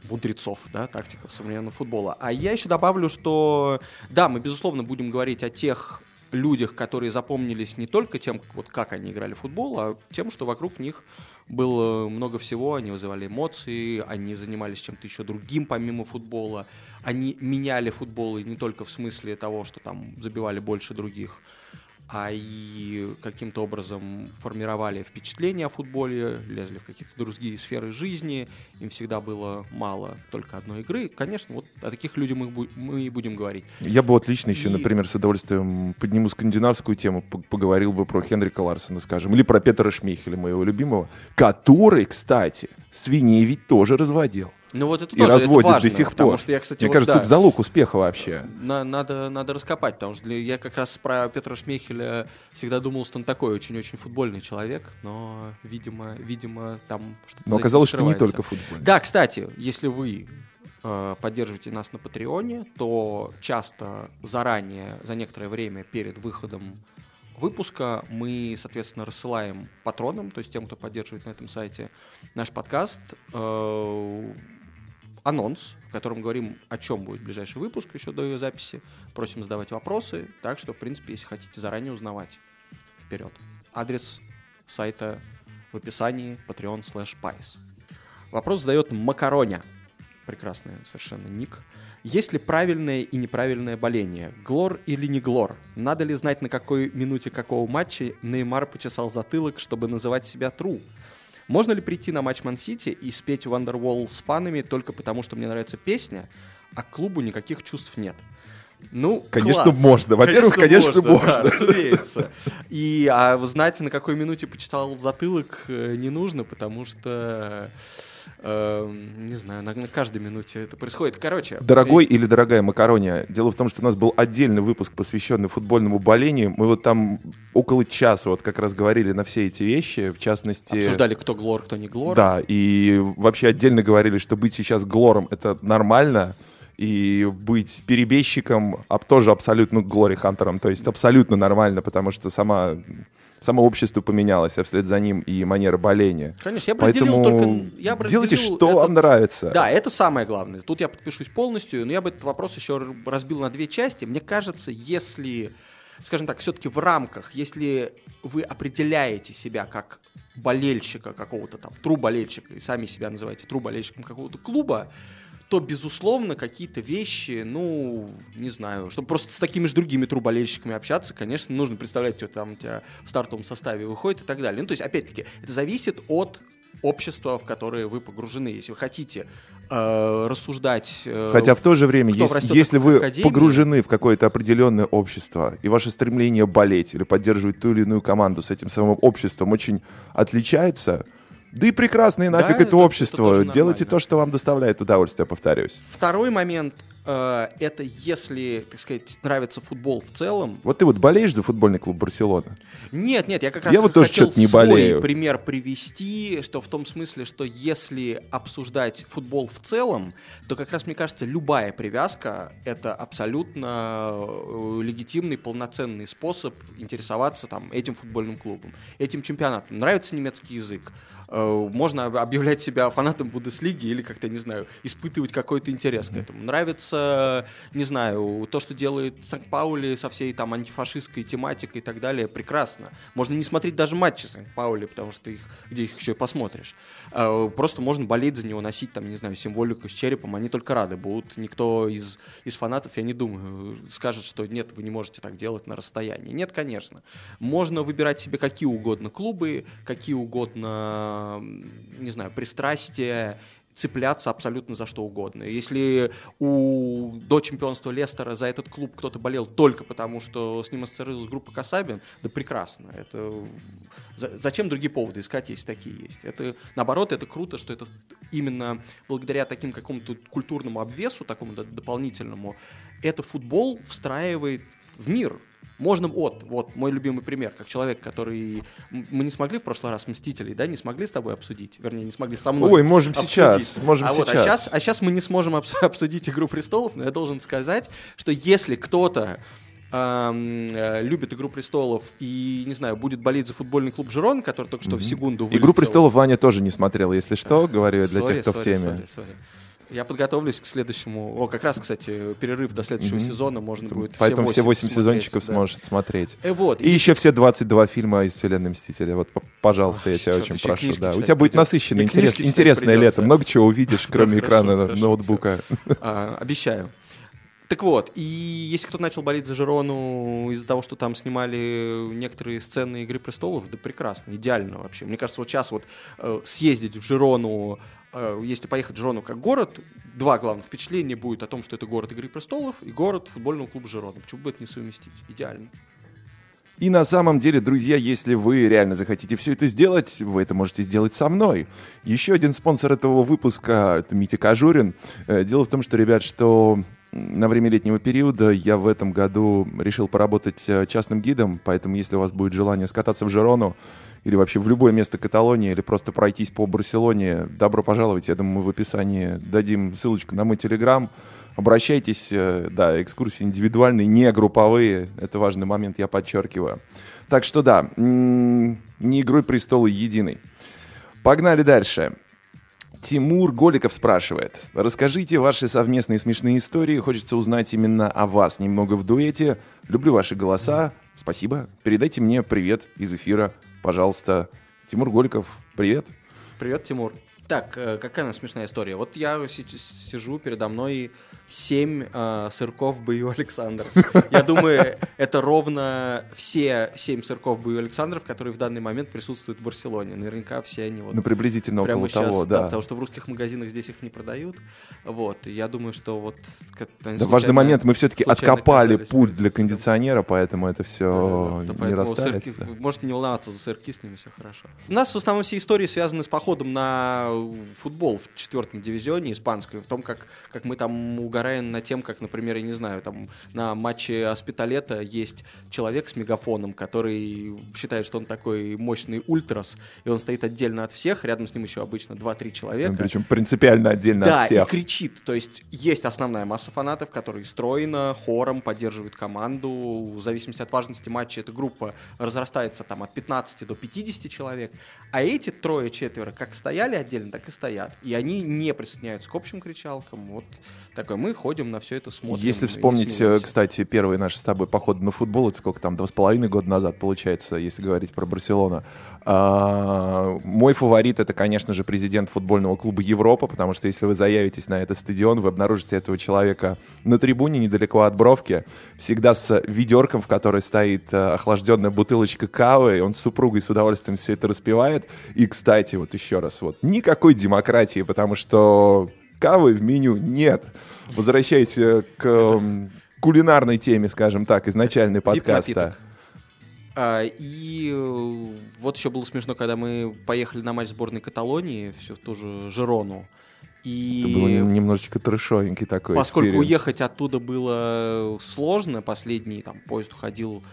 мудрецов, да, тактиков современного футбола. А я еще добавлю, что да, мы безусловно будем говорить о тех людях, которые запомнились не только тем, вот как они играли в футбол, а тем, что вокруг них было много всего, они вызывали эмоции, они занимались чем-то еще другим помимо футбола, они меняли футбол и не только в смысле того, что там забивали больше других, а и каким-то образом формировали впечатления о футболе, лезли в какие-то другие сферы жизни, им всегда было мало только одной игры. Конечно, вот о таких людях мы, мы и будем говорить. Я бы вот лично еще, И- например, с удовольствием подниму скандинавскую тему, поговорил бы про Хенрика Ларсена, скажем, или про Петра Шмейхеля, моего любимого, который, кстати, свиней ведь тоже разводил. Ну вот это И тоже это разводит важно, до сих потому пор. что я, кстати, Мне вот, кажется, да, это залог успеха вообще. на- надо, надо раскопать, потому что для- я как раз про Петра Шмейхеля всегда думал, что он такой очень-очень футбольный человек, но, видимо, видимо там что-то Но оказалось, что не только футбол. Да, кстати, если вы э, поддерживаете нас на Патреоне, то часто заранее, за некоторое время перед выходом выпуска мы, соответственно, рассылаем патронам, то есть тем, кто поддерживает на этом сайте наш подкаст, э, анонс, в котором говорим, о чем будет ближайший выпуск еще до ее записи. Просим задавать вопросы, так что, в принципе, если хотите заранее узнавать, вперед. Адрес сайта в описании patreon slash pies. Вопрос задает Макароня. Прекрасный совершенно ник. Есть ли правильное и неправильное боление? Глор или не глор? Надо ли знать, на какой минуте какого матча Неймар почесал затылок, чтобы называть себя true? Можно ли прийти на матч Ман-Сити и спеть Wonderwall с фанами только потому, что мне нравится песня, а к клубу никаких чувств нет? Ну, Конечно, класс. можно. Во-первых, конечно, да, можно. разумеется. И а вы знаете, на какой минуте почитал затылок, э, не нужно, потому что э, не знаю, на, на каждой минуте это происходит. Короче, Дорогой или дорогая Макарония, дело в том, что у нас был отдельный выпуск, посвященный футбольному болению. Мы вот там около часа вот как раз говорили на все эти вещи, в частности... обсуждали, кто глор, кто не глор. Да, и вообще отдельно говорили, что быть сейчас глором — это нормально, и быть перебежчиком а, тоже абсолютно глори хантером, то есть абсолютно нормально, потому что сама, само общество поменялось, а вслед за ним и манера боления. Конечно, я бы разделил Поэтому только... Я бы делайте, что этот- вам нравится. Да, это самое главное. Тут я подпишусь полностью, но я бы этот вопрос еще разбил на две части. Мне кажется, если, скажем так, все-таки в рамках, если вы определяете себя как болельщика какого-то там, тру болельщика, и сами себя называете тру болельщиком какого-то клуба, то, безусловно, какие-то вещи, ну, не знаю, чтобы просто с такими же другими труболельщиками общаться, конечно, нужно представлять, что там у тебя в стартовом составе выходит и так далее. Ну, то есть, опять-таки, это зависит от общества, в которое вы погружены. Если вы хотите э, рассуждать... э, Хотя в то же время, если в вы академии- погружены в какое-то определенное общество, и ваше стремление болеть или поддерживать ту или иную команду с этим самым обществом очень отличается, да и прекрасно, и нафиг это- это, это общество. тоже Делайте нормально. то, что вам доставляет удовольствие, повторюсь. Второй момент. э, это если, так сказать, нравится футбол в целом. Вот ты вот болеешь за футбольный клуб Барселона? Нет, нет, я как раз Я вот тоже хотел не свой болею. пример привести, что в том смысле, что если обсуждать футбол в целом, то как раз, мне кажется, любая привязка — это абсолютно э, легитимный, полноценный способ интересоваться там этим футбольным клубом, этим чемпионатом. Нравится немецкий язык, можно об- объявлять себя фанатом Бундеслиги или как-то, не знаю, испытывать какой-то интерес к этому. Нравится, не знаю, то, что делает Санкт-Паули со всей там антифашистской тематикой и так далее, прекрасно. Можно не смотреть даже матчи Санкт-Паули, потому что их, где их еще и посмотришь. Э, Просто можно болеть за него, носить там, не знаю, символику с черепом, они только рады будут. Никто из, из фанатов, я не думаю, скажет, что нет, вы не можете так делать на расстоянии. Нет, конечно. Можно выбирать себе какие угодно клубы, какие угодно, м, не знаю, пристрастия, цепляться абсолютно за что угодно. Если у до чемпионства Лестера за этот клуб кто-то болел только потому, что с ним ассоциировалась группа Касабин, да прекрасно. Это за- зачем другие поводы искать, если такие есть? Это наоборот, это круто, что это именно благодаря таким какому-то культурному обвесу, такому дополнительному, это футбол встраивает в мир. Можно, вот, вот, мой любимый пример, как человек, который... Мы не смогли в прошлый раз «Мстителей», да, не смогли с тобой обсудить, вернее, не смогли со мной Ой, можем обсудить. сейчас, можем а Вот, а сейчас. сейчас. А сейчас мы не сможем обс- обсудить «Игру престолов», но я должен сказать, что если кто-то э, любит «Игру престолов» и, не знаю, будет болеть за футбольный клуб «Жирон», который только что в Сегунду «Игру вылетел. престолов» Ваня тоже не смотрел, если что, говорю я для Sorry, тех, кто в sorry, теме. sorry, сори. Я подготовлюсь к следующему. О, как раз, кстати, перерыв до следующего сезона можно будет. Поэтому все 8 смотреть, сезончиков да. сможешь смотреть. Э, вот. И еще все 22 фильма из вселенной Мстителя. Вот, пожалуйста, я Ой, тебя очень и прошу. Да. У тебя будет насыщенное, И интерес- книжки интересное придётся. лето. Много чего увидишь, кроме экрана ноутбука. А, обещаю. Так вот, и если кто начал болеть за Жирону из-за того, что там снимали некоторые сцены «Игры престолов», да прекрасно, идеально вообще. Мне кажется, вот сейчас вот э, съездить в Жирону, э, если поехать в Жирону как город, два главных впечатления будет о том, что это город «Игры престолов» и город футбольного клуба Жирона. Почему бы это не совместить? Идеально. И на самом деле, друзья, если вы реально захотите все это сделать, вы это можете сделать со мной. Еще один спонсор этого выпуска — это Митя Кожурин. Э, Дело в том, что, ребят, что на время летнего периода я в этом году решил поработать э, частным гидом, поэтому если у вас будет желание скататься в Жирону или вообще в любое место Каталонии, или просто пройтись по Барселоне, добро пожаловать. Я думаю, мы в описании дадим ссылочку на мой телеграм. Обращайтесь, э, да, экскурсии индивидуальные, не групповые. Это важный момент, я подчеркиваю. Так что да, не игрой престолы единый. Погнали дальше. Тимур Голиков спрашивает. Расскажите ваши совместные смешные истории. Хочется узнать именно о вас немного в дуэте. Люблю ваши голоса. Спасибо. Передайте мне привет из эфира, пожалуйста. Тимур Голиков, привет. Привет, Тимур. Так, э, какая у нас смешная история? Вот я сижу, передо мной семь э, сырков Бою Александров. Я думаю, это ровно все семь сырков Бою Александров, которые в данный момент присутствуют в Барселоне. Наверняка все они вот Ну, приблизительно прямо около сейчас, того, да, да. потому что в русских магазинах здесь их не продают. Вот, и я думаю, что вот... как- Да, важный момент, мы все-таки откопали путь в- для кондиционера, поэтому это все Да, не поэтому растает. сырки- да. можете не волноваться за сырки, с ними все хорошо. У нас в основном все истории связаны с походом на футбол в четвертом дивизионе испанском, в том, как, как мы там угораем на тем, как, например, я не знаю, там на матче Аспиталета есть человек с мегафоном, который считает, что он такой мощный ультрас, и он стоит отдельно от всех, рядом с ним еще обычно 2-3 человека. Ну, Причем принципиально отдельно Да, от всех. и кричит. То есть есть основная масса фанатов, которые стройно, хором поддерживают команду. В зависимости от важности матча эта группа разрастается там от 15 до 50 человек. А эти трое-четверо как стояли отдельно, так и стоят. И они не присоединяются к общим кричалкам. Вот такое. Мы ходим на все это, смотрим. Если вспомнить, э, кстати, первый наш с тобой поход на футбол, это сколько там, два с половиной года назад, получается, если говорить про Барселону. А, Мой фаворит это, конечно же, президент футбольного клуба Европа, потому что если вы заявитесь на этот стадион, вы обнаружите этого человека на трибуне недалеко от бровки, всегда с ведерком, в которой стоит э, охлажденная бутылочка кавы, он с супругой с удовольствием все это распивает. И, кстати, вот еще раз, вот никакой демократии, потому что кавы в меню нет. Возвращаясь к кулинарной теме, скажем так, изначальной подкаста. А, и э, вот еще было смешно, когда мы поехали на матч сборной Каталонии, все в ту же Жирону. И Это было немножечко трешовенький такой поскольку experience. уехать оттуда было сложно, последний там поезд уходил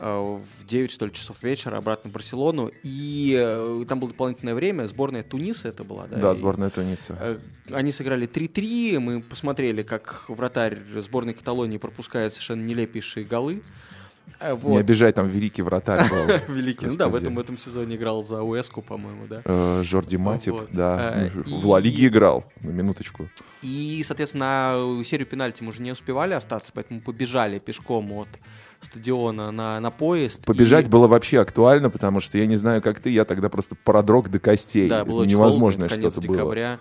в 9, что ли, часов вечера обратно в Барселону, и э, там было дополнительное время, сборная Туниса это была, да? Да, сборная Туниса. э, Они сыграли 3-3, мы посмотрели, как вратарь сборной Каталонии пропускает совершенно нелепейшие голы. Э, Не Вот. обижай, там великий вратарь был. Великий. Ну да, в Господи. этом, в этом сезоне играл за Уэску, по-моему, да. Э, Жорди Матип, Вот. да. Э, Ну, и- В Ла Лиге играл, на минуточку. И, соответственно, серию пенальти мы уже не успевали остаться, поэтому побежали пешком от стадиона на, на поезд. Побежать И- было вообще актуально, потому что я не знаю, как ты, я тогда просто продрог до костей. Да, было конец что-то было. декабря.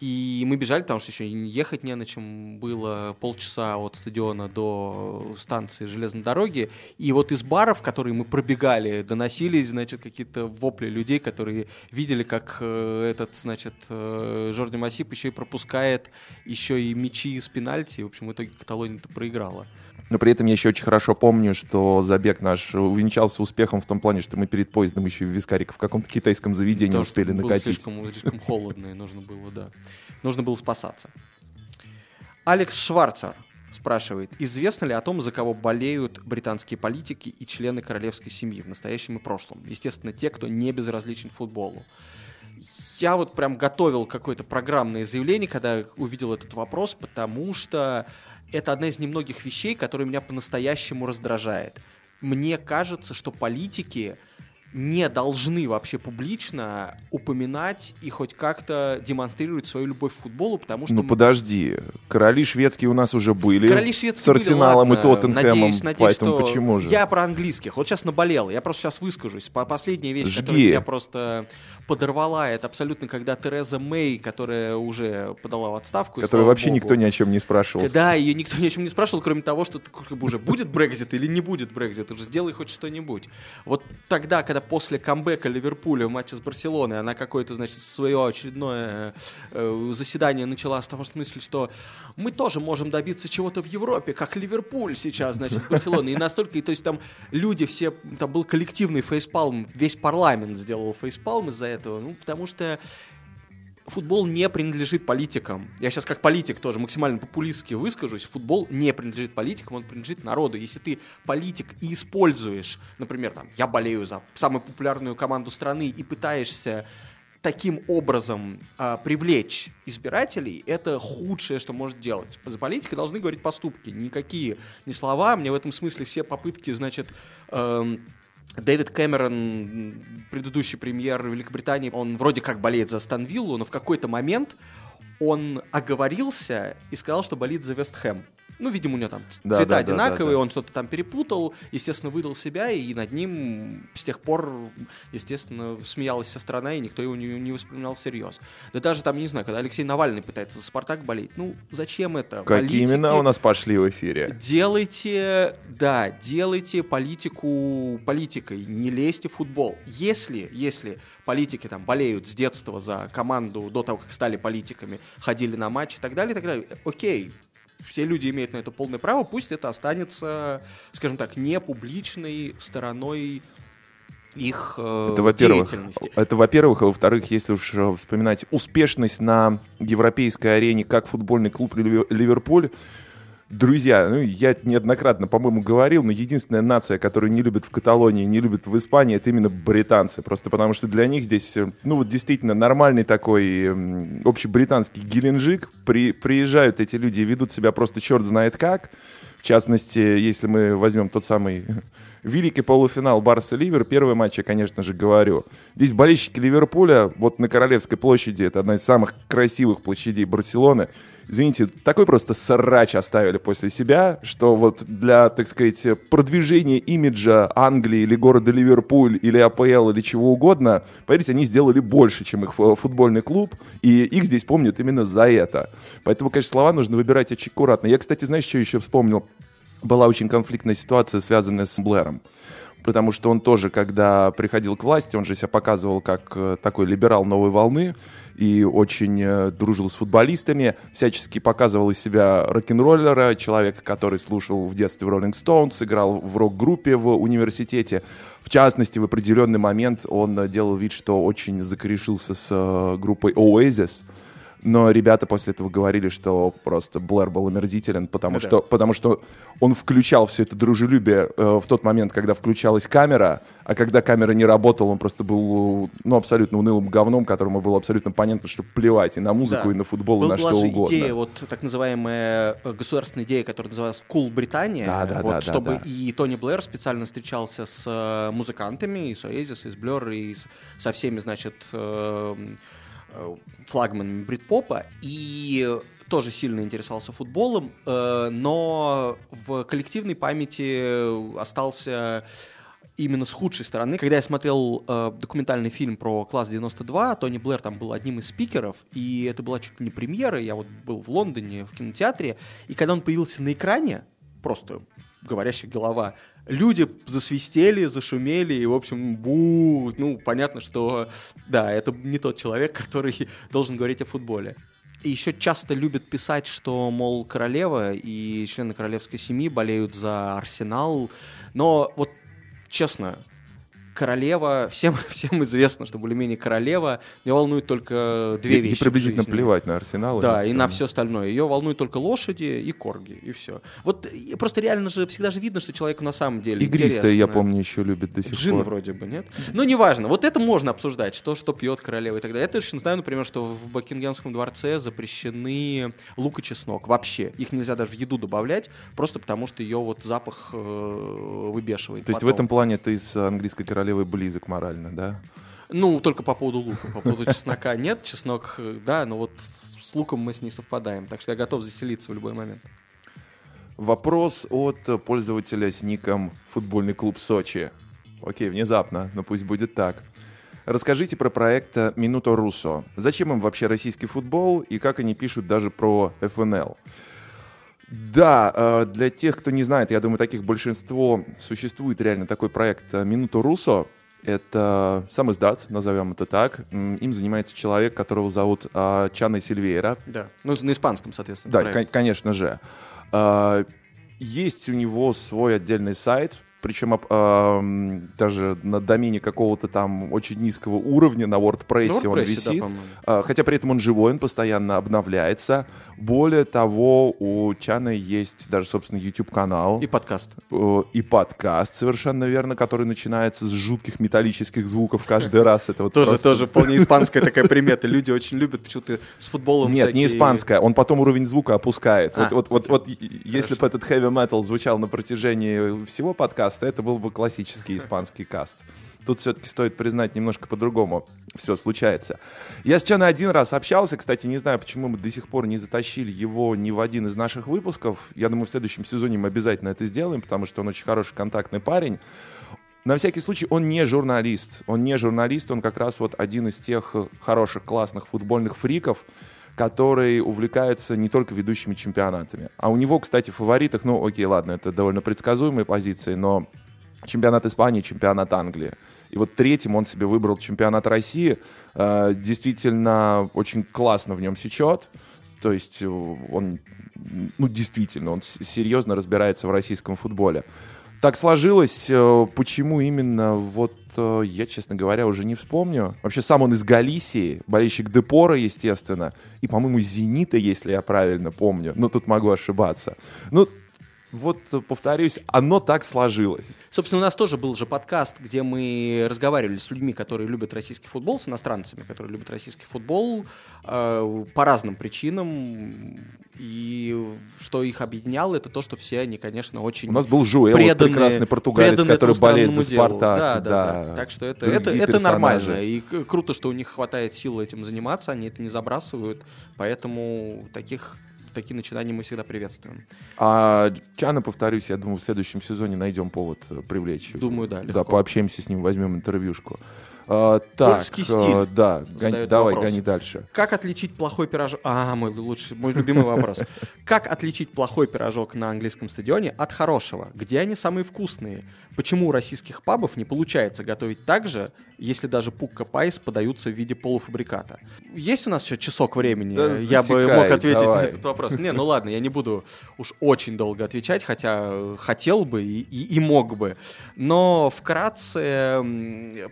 И мы бежали, потому что еще ехать не на чем было полчаса от стадиона до станции железной дороги. И вот из баров, которые мы пробегали, доносились, значит, какие-то вопли людей, которые видели, как э, этот, значит, э, Жорди Масип еще и пропускает еще и мячи с пенальти. В общем, в итоге Каталония-то проиграла. Но при этом я еще очень хорошо помню, что забег наш увенчался успехом в том плане, что мы перед поездом еще в Вискарике в каком-то китайском заведении Потому успели было накатить. Слишком, слишком холодно, и нужно было, да. Нужно было спасаться. Алекс Шварцер спрашивает, известно ли о том, за кого болеют британские политики и члены королевской семьи в настоящем и прошлом? Естественно, те, кто не безразличен футболу. Я вот прям готовил какое-то программное заявление, когда увидел этот вопрос, потому что это одна из немногих вещей, которая меня по-настоящему раздражает. Мне кажется, что политики не должны вообще публично упоминать и хоть как-то демонстрировать свою любовь к футболу, потому что Ну подожди, короли шведские у нас уже были. Короли шведские с Арсеналом были, и ладно. Тоттенхэмом, Надеюсь, надеюсь, поэтому что почему же? Я про английских. Вот сейчас наболел. Я просто сейчас выскажусь. По- Последняя вещь, Жги. которая меня просто подорвала, это абсолютно когда Тереза Мэй, которая уже подала в отставку. слава вообще богу, никто ни о чем не спрашивал. Да, ее никто ни о чем не спрашивал, кроме того, что как бы уже будет Брекзит или не будет Брекзит, уже сделай хоть что-нибудь. Вот тогда, когда после камбэка Ливерпуля в матче с Барселоной она какое-то, значит, свое очередное э, заседание начала с того смысле, что мы тоже можем добиться чего-то в Европе, как Ливерпуль сейчас, значит, Барселона. И настолько, и то есть там люди все, там был коллективный фейспалм, весь парламент сделал фейспалм из-за этого, ну, потому что футбол не принадлежит политикам. Я сейчас как политик тоже максимально популистски выскажусь. Футбол не принадлежит политикам, он принадлежит народу. Если ты политик и используешь, например, там, я болею за самую популярную команду страны и пытаешься таким образом а, привлечь избирателей, это худшее, что может делать. За политикой должны говорить поступки, никакие не слова. Мне в этом смысле все попытки, значит, эм, Дэвид Кэмерон, предыдущий премьер Великобритании, он вроде как болеет за Станвиллу, но в какой-то момент он оговорился и сказал, что болит за Вестхэм. Ну, видимо, у него там Да, цвета да, одинаковые, да, да. он что-то там перепутал, естественно, выдал себя, и над ним с тех пор, естественно, смеялась вся страна, и никто его не, не воспринимал всерьез. Да даже там, не знаю, когда Алексей Навальный пытается за Спартак болеть, ну, зачем это? Какие Политики- имена у нас пошли в эфире? Делайте, да, делайте политику политикой, не лезьте в футбол. Если, если политики там болеют с детства за команду до того, как стали политиками, ходили на матчи и так далее, и так далее, окей, все люди имеют на это полное право, пусть это останется, скажем так, не публичной стороной их э, Это во-первых. деятельности. Это во-первых, а во-вторых, если уж э, вспоминать успешность на европейской арене, как футбольный клуб Ливер- Ливерпуль, друзья, ну, я неоднократно, по-моему, говорил, но единственная нация, которую не любит в Каталонии, не любит в Испании, это именно британцы. Просто потому что для них здесь, э, ну, вот действительно нормальный такой м, общебританский геленджик. При, приезжают эти люди и ведут себя просто черт знает как. В частности, если мы возьмем тот самый великий полуфинал Барса-Ливер, первый матч я, конечно же, говорю. Здесь болельщики Ливерпуля, вот на Королевской площади, это одна из самых красивых площадей Барселоны, извините, такой просто срач оставили после себя, что вот для, так сказать, продвижения имиджа Англии или города Ливерпуль или АПЛ или чего угодно, поверьте, они сделали больше, чем их фу- футбольный клуб, и их здесь помнят именно за это. Поэтому, конечно, слова нужно выбирать очень аккуратно. Я, кстати, знаешь, что еще вспомнил? Была очень конфликтная ситуация, связанная с Блэром. Потому что он тоже, когда приходил к власти, он же себя показывал как э, такой либерал новой волны и очень э, дружил с футболистами, всячески показывал из себя рок-н-роллера, человека, который слушал в детстве Rolling Stones, играл в рок-группе в университете. В частности, в определенный момент он э, делал вид, что очень закорешился с группой Oasis. Но ребята после этого говорили, что просто Блэр был омерзителен, потому, да. что, потому что он включал все это дружелюбие э, в тот момент, когда включалась камера, а когда камера не работала, он просто был ну, абсолютно унылым говном, которому было абсолютно понятно, что плевать и на музыку, Да. и на футбол, и Был- на была что же угодно. идея, вот так называемая э, государственная идея, которая называлась Cool Британия, Да, да, вот, да, да, чтобы да. и Тони Блэр специально встречался с э, музыкантами, и с Oasis, и с Blur, и с- со всеми, значит, э, флагманами брит-попа, и тоже сильно интересовался футболом, э, но в коллективной памяти остался именно с худшей стороны. Когда я смотрел э, документальный фильм про класс 92, Тони Блэр там был одним из спикеров, и это была чуть ли не премьера. Я вот был в Лондоне в кинотеатре, и когда он появился на экране, просто говорящая голова, люди засвистели, зашумели, и, в общем, бу, ну, понятно, что, да, это не тот человек, который должен говорить о футболе. И еще часто любят писать, что, мол, королева и члены королевской семьи болеют за Арсенал. Но вот честно, королева, всем, всем известно, что более-менее королева, ее волнует только две ей вещи. в приблизительно плевать на Арсенал. Да, и на всё. все остальное. Ее волнуют только лошади и корги, и все. Вот и просто реально же всегда же видно, что человеку на самом деле Игристое, я помню, еще любит до сих Джин пор. вроде бы, нет? Ну, неважно. Вот это можно обсуждать, что, что пьет королева и так далее. Я точно знаю, например, что в Бакингемском дворце запрещены лук и чеснок. Вообще. Их нельзя даже в еду добавлять, просто потому что ее вот запах э, выбешивает. То есть в потом. этом плане ты с английской королевой близок морально, да? Ну, только по поводу лука. По поводу чеснока нет. Чеснок, э, да, но вот с, луком мы с ней совпадаем. Так что я готов заселиться в любой момент. Вопрос от пользователя с ником «Футбольный клуб Сочи». Окей, внезапно, но пусть будет так. Расскажите про проект «Минуто Руссо». Зачем им вообще российский футбол и как они пишут даже про ФНЛ? Да, э, для тех, кто не знает, я думаю, таких большинство, существует реально такой проект э, «Минуто Руссо». Это сам издат, назовем это так. Им занимается человек, которого зовут э, Чана Сильвейра. Да. Ну, на испанском, соответственно. Да, кон- конечно же. Есть у него свой отдельный сайт, причем ам, даже на домене какого-то там очень низкого уровня на WordPress, На он WordPress, да, висит. по-моему. А, Хотя при этом он живой, он постоянно обновляется. Более того, у Чана есть даже, собственно, YouTube-канал И подкаст. э, и подкаст, совершенно верно, который начинается с жутких металлических звуков каждый раз. Это вот Тоже, тоже вполне испанская такая примета. Люди очень любят почему-то с футболом Нет, не испанская. Он потом уровень звука опускает. А, вот, вот, вот, вот, и- если бы этот heavy metal звучал на протяжении всего подкаста, это был бы классический испанский каст. Тут все-таки стоит признать, немножко по-другому все случается. Я с Чаной один раз общался, кстати, не знаю, почему мы до сих пор не затащили его ни в один из наших выпусков. Я думаю, в следующем сезоне мы обязательно это сделаем, потому что он очень хороший контактный парень. На всякий случай, он не журналист. Он не журналист, он как раз вот один из тех хороших, классных футбольных фриков, который увлекается не только ведущими чемпионатами. А у него, кстати, в фаворитах, ну, окей, ладно, это довольно предсказуемые позиции, но чемпионат Испании, чемпионат Англии. И вот третьим он себе выбрал чемпионат России. Э, действительно, очень классно в нем сечет. То есть э, он, ну, действительно, он серьезно разбирается в российском футболе. Так сложилось, э, почему именно, вот э, я, честно говоря, уже не вспомню. Вообще сам он из Галисии, болельщик Депора, естественно, и, по-моему, Зенита, если я правильно помню, но тут могу ошибаться. Ну, вот, э, повторюсь, оно так сложилось. Собственно, у нас тоже был же подкаст, где мы разговаривали с людьми, которые любят российский футбол, с иностранцами, которые любят российский футбол э, по разным причинам. И что их объединяло, это то, что все они, конечно, очень У нас был Жуэл, преданные- прекрасный португалец, преданные который болеет за. Спартак. Да, да, да. Так что это, Другие это, это нормально. И круто, что у них хватает сил этим заниматься, они это не забрасывают. Поэтому таких, такие начинания мы всегда приветствуем. А Чана, повторюсь, я думаю, в следующем сезоне найдем повод э, привлечь. Думаю, да, Да, легко. пообщаемся с ним, возьмем интервьюшку. А, так, Польский э, стиль да, гони- давай, вопрос. гони дальше. Как отличить плохой пирожок? А, мой лучший, мой любимый вопрос. Как отличить плохой пирожок на английском стадионе от хорошего? Где они самые вкусные? Почему у российских пабов не получается готовить так же, если даже Pukka Pies подаются в виде полуфабриката? Есть у нас еще часок времени? Да я бы засекай, мог ответить давай. на этот вопрос. Не, ну ладно, я не буду уж очень долго отвечать, хотя э, хотел бы и, и- и мог бы. Но вкратце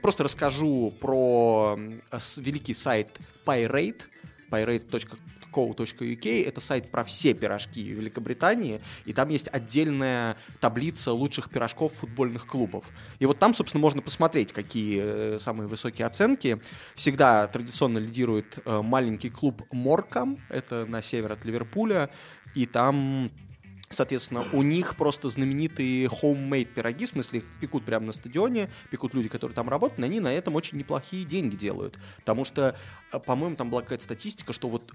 просто расскажу про м, с- великий сайт Pierate, pierate.co.uk, это сайт про все пирожки Великобритании, и там есть отдельная таблица лучших пирожков футбольных клубов. И вот там, собственно, можно посмотреть, какие э, самые высокие оценки. Всегда традиционно лидирует э, маленький клуб Моркам, это на север от Ливерпуля, и там Соответственно, у них просто знаменитые homemade пироги, в смысле их пекут прямо на стадионе, пекут люди, которые там работают, и они на этом очень неплохие деньги делают. Потому что, э, по-моему, там была какая-то статистика, что вот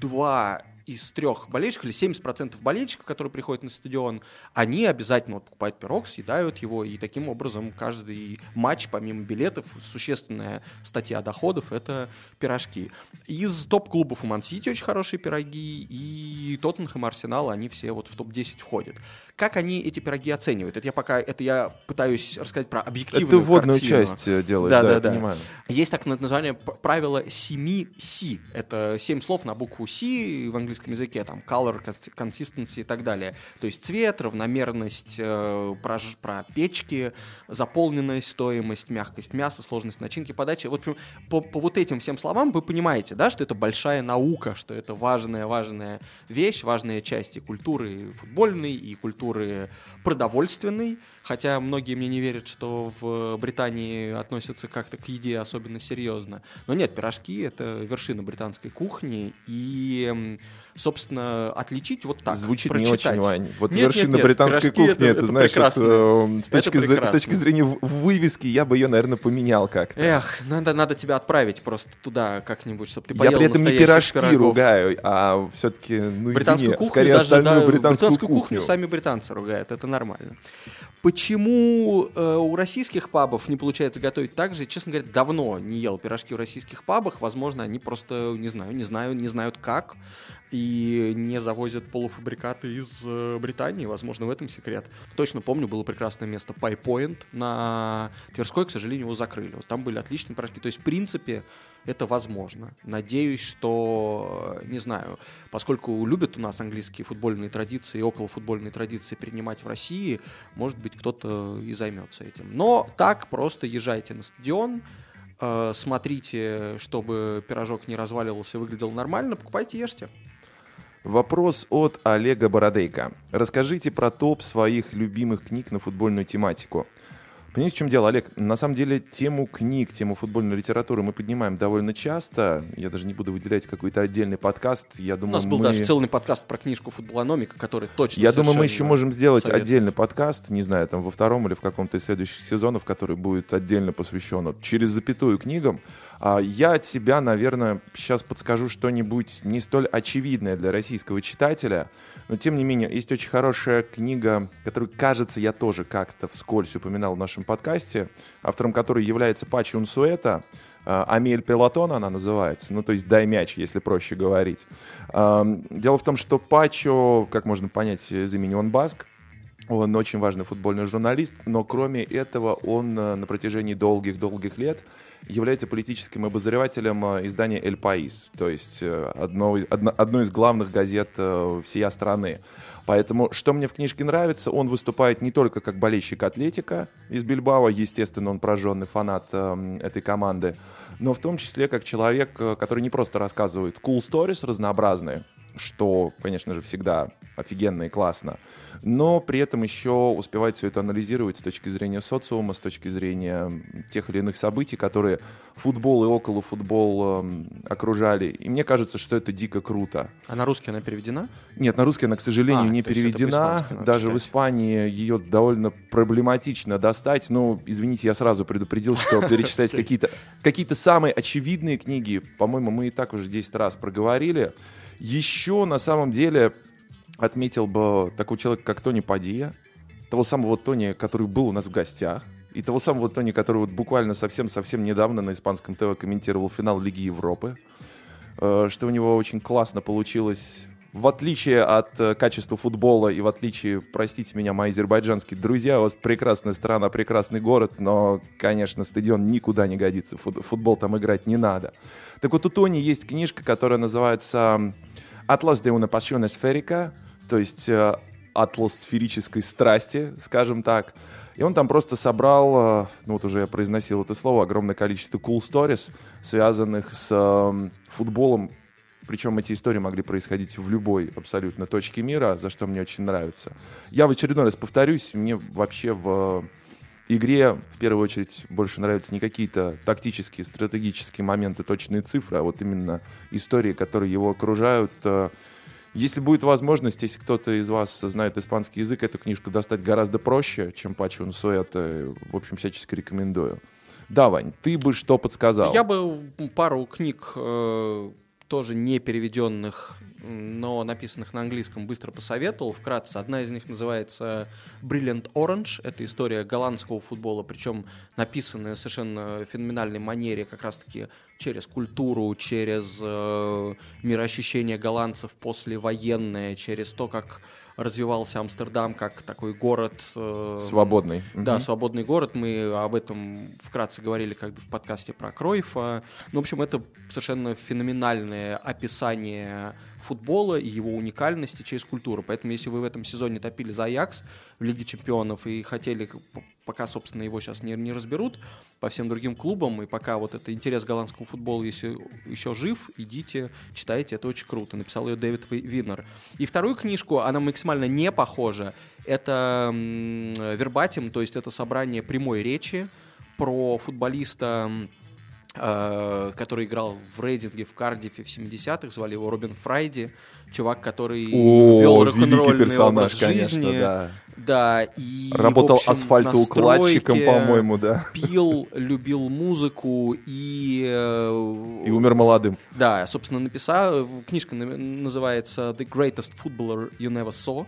два из трех болельщиков, или 70% болельщиков, которые приходят на стадион, они обязательно вот покупают пирог, съедают его, и таким образом каждый матч, помимо билетов, существенная статья доходов — это пирожки. Из топ-клубов у Ман-Сити очень хорошие пироги, и Тоттенхэм, Арсенал, они все вот в топ-10 входят. Как они эти пироги оценивают? Это я пока, это я пытаюсь рассказать про объективную Это вводную картину. часть э, делаешь, Да, да, да, я да. понимаю. Есть так название правило 7 C. Это 7 слов на букву C в английском языке, там color, cons- consistency и так далее. То есть цвет, равномерность, э, про, про печки, заполненность, стоимость, мягкость мяса, сложность начинки, подачи. Вот по, по вот этим всем словам вы понимаете, да, что это большая наука, что это важная, важная вещь, важная часть и культуры футбольной, и культуры продовольственной. Хотя многие мне не верят, что в Британии относятся как-то к еде особенно серьезно. Но нет, пирожки — это вершина британской кухни. И, собственно, отличить вот так, Звучит прочитать. не очень, Вань. Вот Нет, нет, вершина нет, британской пирожки кухни, это- это, это знаешь, э, с, Это точки, зр- с прекрасно. точки зрения вывески я бы ее, наверное, поменял как-то. Эх, надо, надо тебя отправить просто туда как-нибудь, чтобы ты я поел при этом не пирожки пирогов. ругаю, а все-таки, ну, британскую извини, кухню скорее даже, остальную да, британскую, кухню. сами британцы ругают, это нормально. Почему э, у российских пабов не получается готовить так же? Честно говоря, давно не ел пирожки в российских пабах. Возможно, они просто, не знаю, не знаю, не знают как и не завозят полуфабрикаты из э, Британии. Возможно, в этом секрет. Точно помню, было прекрасное место Point на Тверской, к сожалению, его закрыли. Вот там были отличные пирожки. То есть, в принципе, это возможно. Надеюсь, что, э, не знаю, поскольку любят у нас английские футбольные традиции и околофутбольные традиции принимать в России, может быть, кто-то и займется этим. Но так просто езжайте на стадион, э, смотрите, чтобы пирожок не разваливался и выглядел нормально, покупайте, ешьте. Вопрос от Олега Бородейка. Расскажите про топ своих любимых книг на футбольную тематику. Понимаете, в чем дело, Олег? На самом деле тему книг, тему футбольной литературы мы поднимаем довольно часто. Я даже не буду выделять какой-то отдельный подкаст. Я У думаю, нас был мы... даже целый подкаст про книжку «Футболономика», который точно Я думаю, мы еще можем сделать советую. отдельный подкаст, не знаю, там во втором или в каком-то из следующих сезонов, который будет отдельно посвящен вот, через запятую книгам. А я от себя, наверное, сейчас подскажу что-нибудь не столь очевидное для российского читателя, но тем не менее есть очень хорошая книга, которую, кажется, я тоже как-то вскользь упоминал в нашем подкасте, автором которой является Пачи Унсуэта. А, Амель Пелотон она называется, ну то есть дай мяч, если проще говорить. Ам, Дело в том, что Пачо, как можно понять из имени, он баск, он очень важный футбольный журналист, но кроме этого он э, на протяжении долгих-долгих лет является политическим обозревателем э, издания «Эль Паис», то есть э, одно, одно- одной из главных газет э, всей страны. Поэтому, что мне в книжке нравится, он выступает не только как болельщик Атлетика из Бильбао, естественно, он прожженный фанат э, этой команды, но в том числе как человек, который не просто рассказывает cool stories разнообразные, что, конечно же, всегда офигенно и классно, но при этом еще успевает все это анализировать с точки зрения социума, с точки зрения тех или иных событий, которые футбол и около футбол эм, окружали. И мне кажется, что это дико круто. А на русский она переведена? Нет, на русский она, к сожалению, А, не переведена. Даже в читать. Испании ее довольно проблематично достать. Ну, извините, я сразу предупредил, что перечислять какие-то какие самые очевидные книги, по-моему, мы и так уже 10 раз проговорили. Еще, на самом деле, отметил бы такого человека, как Тони Падия, того самого Тони, который был у нас в гостях, и того самого Тони, который вот буквально совсем-совсем недавно на испанском ТВ комментировал финал Лиги Европы, Э, что у него очень классно получилось. В отличие от э, качества футбола и в отличие, простите меня, мои азербайджанские друзья, у вас прекрасная страна, прекрасный город, но, конечно, стадион никуда не годится, фут- футбол там играть не надо. Так вот, у Тони есть книжка, которая называется «Атлас de una pasión esférica», то есть э, «Атлас сферической страсти», скажем так. И он там просто собрал, э, ну вот уже я произносил это слово, огромное количество cool stories, связанных с эм, футболом Причем эти истории могли происходить в любой абсолютно точке мира, за что мне очень нравится. Я в очередной раз повторюсь, мне вообще в игре в первую очередь больше нравятся не какие-то тактические, стратегические моменты, точные цифры, а вот именно истории, которые его окружают. Э, если будет возможность, если кто-то из вас знает испанский язык, эту книжку достать гораздо проще, чем Пачун Суэта. В общем, всячески рекомендую. Да, Вань, ты бы что подсказал? Я бы пару книг э, тоже не переведенных, но написанных на английском, быстро посоветовал. Вкратце, одна из них называется Brilliant Orange. Это история голландского футбола, причем написанная совершенно феноменальной манере, как раз-таки через культуру, через э, мироощущение голландцев послевоенное, через то, как развивался Амстердам как такой город... Э, свободный. Да, угу. свободный город. Мы об этом вкратце говорили как бы в подкасте про Кройфа. Ну, в общем, это совершенно феноменальное описание футбола и его уникальности через культуру. Поэтому, если вы в этом сезоне топили за Аякс в Лиге Чемпионов и хотели, пока, собственно, его сейчас не, не разберут, по всем другим клубам, и пока вот это интерес голландского футбола если еще жив, идите, читайте, это очень круто. Написал ее Дэвид Виннер. И вторую книжку, она максимально не похожа, это вербатим, то есть это собрание прямой речи про футболиста Э, который играл в рейдинге в Кардифе в 70-х, звали его Робин Фрайди, чувак, который О, вел рок-н-ролльный образ жизни. Конечно, да. Да, и, Работал общем, асфальтоукладчиком, по-моему, да. Пил, любил музыку и... Э, и умер молодым. Да, собственно, написал... Книжка называется «The Greatest Footballer You Never Saw».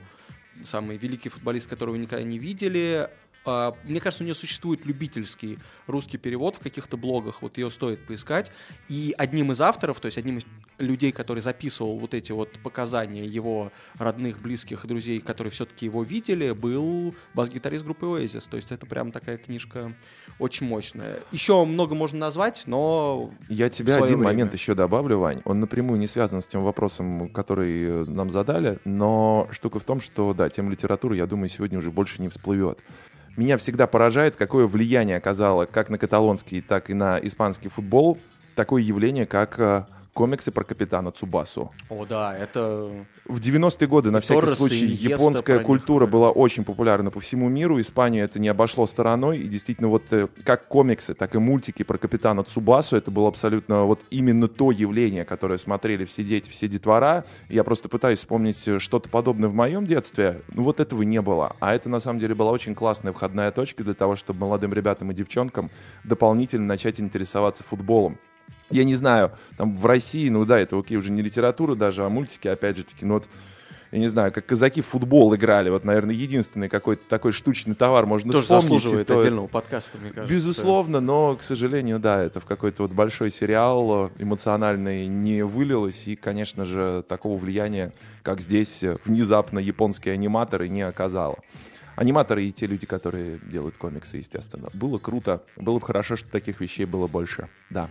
Самый великий футболист, которого вы никогда не видели. А, мне кажется, у нее существует любительский русский перевод в каких-то блогах, вот ее стоит поискать. И одним из авторов, то есть одним из людей, который записывал вот эти вот показания его родных, близких и друзей, которые все-таки его видели, был бас-гитарист группы Oasis. То есть это прям такая книжка очень мощная. Еще много можно назвать, но... Я тебе один время. момент еще добавлю, Вань. Он напрямую не связан с тем вопросом, который нам задали, но штука в том, что, да, тема литературы, я думаю, сегодня уже больше не всплывет меня всегда поражает, какое влияние оказало как на каталонский, так и на испанский футбол такое явление, как э, комиксы про капитана Цубасу. О, да, это... В 90-е годы, на всякий Торрес случай, японская культура была очень популярна по всему миру. Испанию это не обошло стороной. И действительно, вот э, как комиксы, так и мультики про капитана Цубасу, это было абсолютно вот именно то явление, которое смотрели все дети, все детвора. Я просто пытаюсь вспомнить э, что-то подобное в моем детстве. Ну вот этого не было. А это на самом деле была очень классная входная точка для того, чтобы молодым ребятам и девчонкам дополнительно начать интересоваться футболом я не знаю, там в России, ну да, это окей, уже не литература даже, а мультики, опять же таки, ну вот, я не знаю, как казаки в футбол играли, вот, наверное, единственный какой-то такой штучный товар можно Тоже вспомнить. заслуживает то... отдельного подкаста, мне кажется. Безусловно, но, к сожалению, да, это в какой-то вот большой сериал эмоциональный не вылилось, и, конечно же, такого влияния, как здесь внезапно японские аниматоры не оказало аниматоры и те люди, которые делают комиксы, естественно. Было круто. Было бы хорошо, что таких вещей было больше. Да.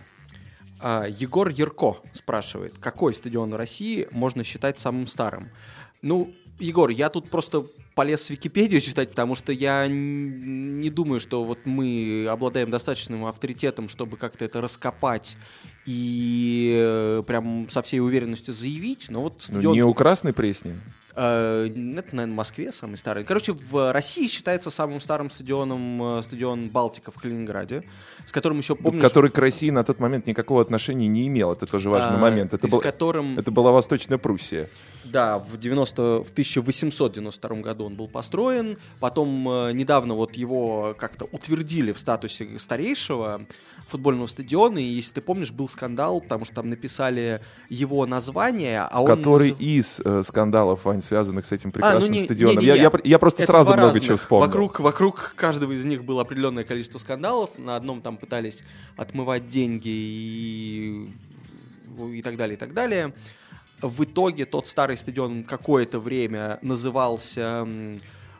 А, Егор Ярко спрашивает, какой стадион в России можно считать самым старым? Ну, Егор, я тут просто полез в Википедию читать, потому что я не думаю, что вот мы обладаем достаточным авторитетом, чтобы как-то это раскопать и э, прям со всей уверенностью заявить. Но вот стадион... Ну, не у Красной Пресни? Э, это, наверное, в Москве самый старый. Короче, в России считается самым старым стадионом э, стадион Балтика в Калининграде, с которым еще помню... Который к России на тот момент никакого отношения не имел. Это тоже важный а, момент. Это, был, которым... это была Восточная Пруссия. Да, в, 90, в 1892 году он был построен. Потом э, недавно вот его как-то утвердили в статусе старейшего футбольного стадиона, и если ты помнишь, был скандал, потому что там написали его название, а он... Который из э, скандалов, Вань, связанных с этим прекрасным а, ну не, стадионом. Не, не, не, я, я, я просто Это сразу много разных. чего вспомнил. Вокруг, вокруг каждого из них было определенное количество скандалов. На одном там пытались отмывать деньги и, и так далее, и так далее. В итоге тот старый стадион какое-то время назывался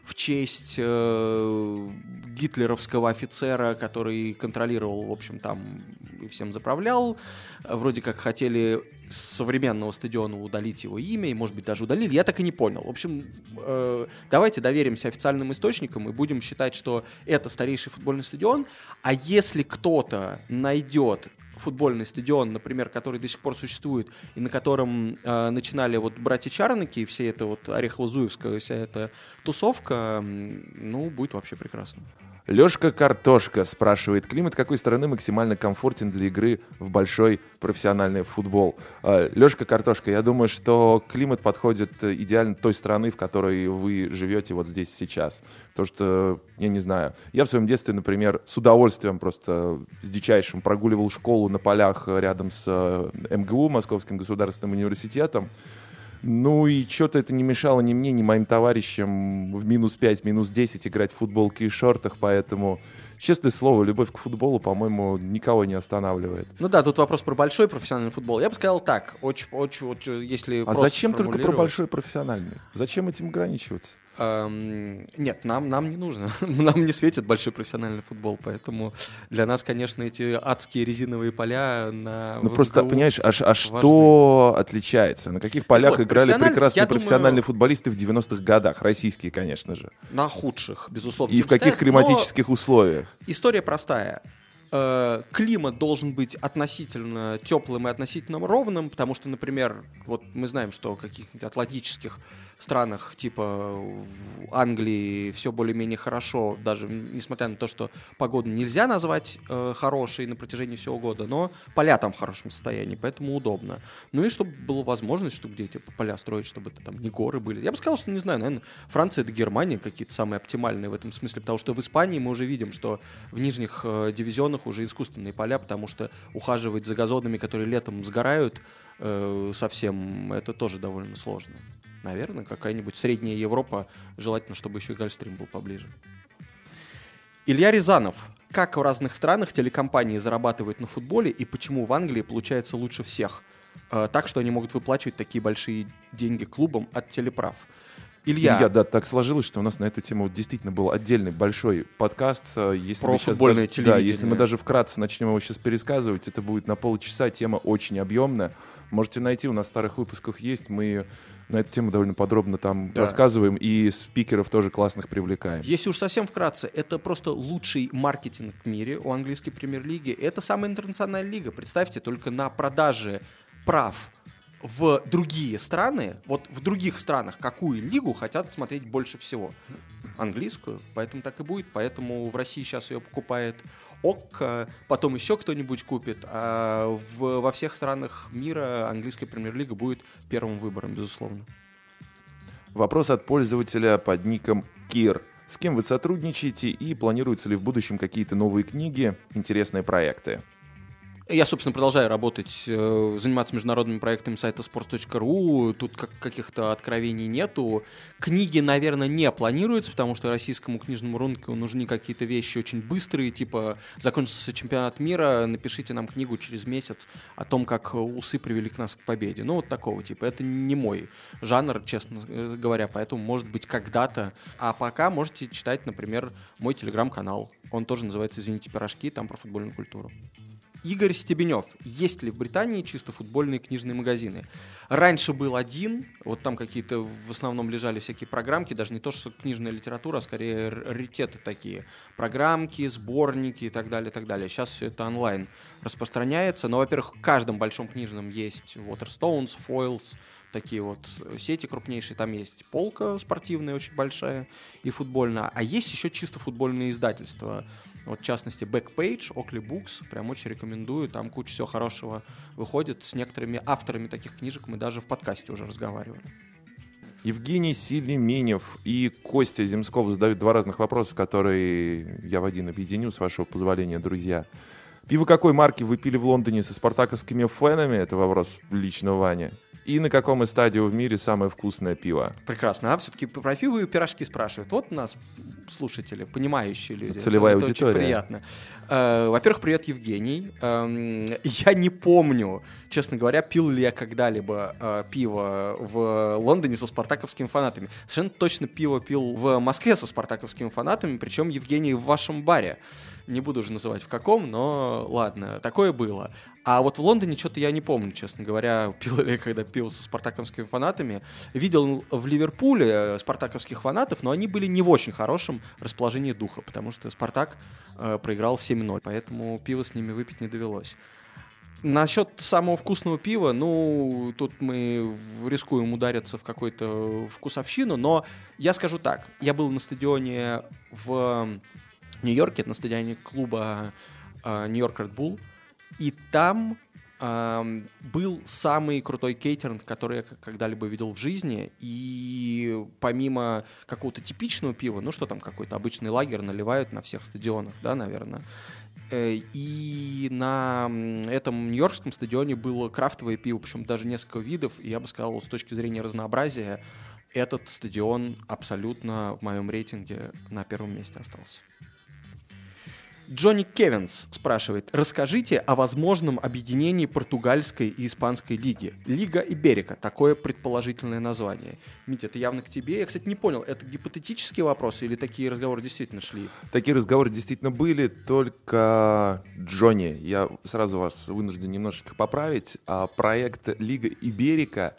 в честь э, гитлеровского офицера, который контролировал, в общем, там и всем заправлял. Вроде как хотели с современного стадиона удалить его имя, и, может быть, даже удалили. Я так и не понял. В общем, э, давайте доверимся официальным источникам и будем считать, что это старейший футбольный стадион. А если кто-то найдет футбольный стадион, например, который до сих пор существует, и на котором э, начинали вот братья Чарники, и все это вот Орехово-Зуевская, вся эта тусовка, ну, будет вообще прекрасно. Лешка Картошка спрашивает, климат какой страны максимально комфортен для игры в большой профессиональный футбол? А, Лешка Картошка, я думаю, что климат подходит идеально той страны, в которой вы живете вот здесь сейчас. Потому что, я не знаю, я в своем детстве, например, с удовольствием просто с дичайшим прогуливал школу на полях рядом с э, МГУ, Московским государственным университетом. Ну и что-то это не мешало ни мне, ни моим товарищам в минус 5, минус 10 играть в футболке и шортах, поэтому, честное слово, любовь к футболу, по-моему, никого не останавливает. Ну да, тут вопрос про большой профессиональный футбол. Я бы сказал так, очень, очень, очень если А зачем только про большой профессиональный? Зачем этим ограничиваться? Эм, нет, нам, нам не нужно. нам не светит большой профессиональный футбол, поэтому для нас, конечно, эти адские резиновые поля на Ну просто, МГУ понимаешь, а, а что отличается? На каких полях вот, играли прекрасные профессиональные думаю, футболисты в 90-х годах? Российские, конечно же. На худших, безусловно. И в каких климатических условиях? История простая э, климат должен быть относительно теплым и относительно ровным, потому что, например, вот мы знаем, что каких-нибудь атлантических странах, типа в Англии, все более-менее хорошо, даже несмотря на то, что погоду нельзя назвать э, хорошей на протяжении всего года, но поля там в хорошем состоянии, поэтому удобно. Ну и чтобы была возможность, чтобы где эти поля строить, чтобы это там не горы были. Я бы сказал, что, не знаю, наверное, Франция и Германия какие-то самые оптимальные в этом смысле, потому что в Испании мы уже видим, что в нижних э, дивизионах уже искусственные поля, потому что ухаживать за газонами, которые летом сгорают, э, совсем, это тоже довольно сложно. Наверное, какая-нибудь средняя Европа, желательно, чтобы еще и Гольфстрим был поближе. Илья Рязанов. Как в разных странах телекомпании зарабатывают на футболе и почему в Англии получается лучше всех? Э, так, что они могут выплачивать такие большие деньги клубам от телеправ. Илья. Илья, да, так сложилось, что у нас на эту тему действительно был отдельный большой подкаст. Э, если Про футбольное даже, Да, если мы даже вкратце начнем его сейчас пересказывать, это будет на полчаса, тема очень объемная. Можете найти, у нас в старых выпусках есть, мы на эту тему довольно подробно там да. рассказываем, и спикеров тоже классных привлекаем. Если уж совсем вкратце, это просто лучший маркетинг в мире у английской премьер-лиги. Это самая интернациональная лига. Представьте, только на продаже прав в другие страны, вот в других странах какую лигу хотят смотреть больше всего? Английскую, поэтому так и будет. Поэтому в России сейчас ее покупает ОК, потом еще кто-нибудь купит. А в, во всех странах мира английская премьер-лига будет первым выбором, безусловно. Вопрос от пользователя под ником Кир. С кем вы сотрудничаете и планируются ли в будущем какие-то новые книги, интересные проекты? Я, собственно, продолжаю работать, э, заниматься международными проектами сайта sport.ru. Тут как, каких-то откровений нету. Книги, наверное, не планируются, потому что российскому книжному рынку нужны какие-то вещи очень быстрые, типа закончился чемпионат мира, напишите нам книгу через месяц о том, как усы привели к нас к победе. Ну, вот такого типа. Это не мой жанр, честно говоря, поэтому, может быть, когда-то. А пока можете читать, например, мой телеграм-канал. Он тоже называется «Извините, пирожки», там про футбольную культуру. Игорь Стебенев. Есть ли в Британии чисто футбольные книжные магазины? Раньше был один, вот там какие-то в основном лежали всякие программки, даже не то, что книжная литература, а скорее раритеты такие. Программки, сборники и так далее, и так далее. Сейчас все это онлайн распространяется. Но, во-первых, в каждом большом книжном есть Waterstones, Foils, такие вот сети крупнейшие. Там есть полка спортивная очень большая и футбольная. А есть еще чисто футбольные издательства. Вот, в частности, Backpage, Oakley Books, прям очень рекомендую, там куча всего хорошего выходит. С некоторыми авторами таких книжек мы даже в подкасте уже разговаривали. Евгений Селеменев и Костя Земсков задают два разных вопроса, которые я в один объединю, с вашего позволения, друзья. Пиво какой марки вы пили в Лондоне со спартаковскими фенами? Это вопрос лично Ваня. И на каком из стадию в мире самое вкусное пиво? Прекрасно. А все-таки про пиво и пирожки спрашивают. Вот у нас слушатели, понимающие люди. Целевая это, аудитория. Это очень приятно. Э, во-первых, привет, Евгений. Эм, я не помню, честно говоря, пил ли я когда-либо э, пиво в Лондоне со спартаковскими фанатами. Совершенно точно пиво пил в Москве со спартаковскими фанатами, причем Евгений в вашем баре. Не буду уже называть в каком, но ладно, такое было. А вот в Лондоне что-то я не помню, честно говоря, пил ли когда пил со спартаковскими фанатами. Видел в Ливерпуле э, спартаковских фанатов, но они были не в очень хорошем расположении духа, потому что Спартак э, проиграл 7-0, поэтому пиво с ними выпить не довелось. Насчет самого вкусного пива, ну, тут мы рискуем удариться в какую-то вкусовщину, но я скажу так. Я был на стадионе в Нью-Йорке, на стадионе клуба Нью-Йорк Red Bull, и там был самый крутой кейтеринг, который я когда-либо видел в жизни. И помимо какого-то типичного пива, ну что там, какой-то обычный лагерь наливают на всех стадионах, да, наверное. Э, и на этом нью-йоркском стадионе было крафтовое пиво, причем даже несколько видов. И я бы сказал, с точки зрения разнообразия, этот стадион абсолютно в моем рейтинге на первом месте остался. Джонни Кевинс спрашивает, расскажите о возможном объединении португальской и испанской лиги. Лига Иберика, такое предположительное название. Митя, это явно к тебе. Я, кстати, не понял, это гипотетические вопросы или такие разговоры действительно шли? Такие разговоры действительно были, только Джонни, я сразу вас вынужден немножечко поправить. А проект Лига Иберика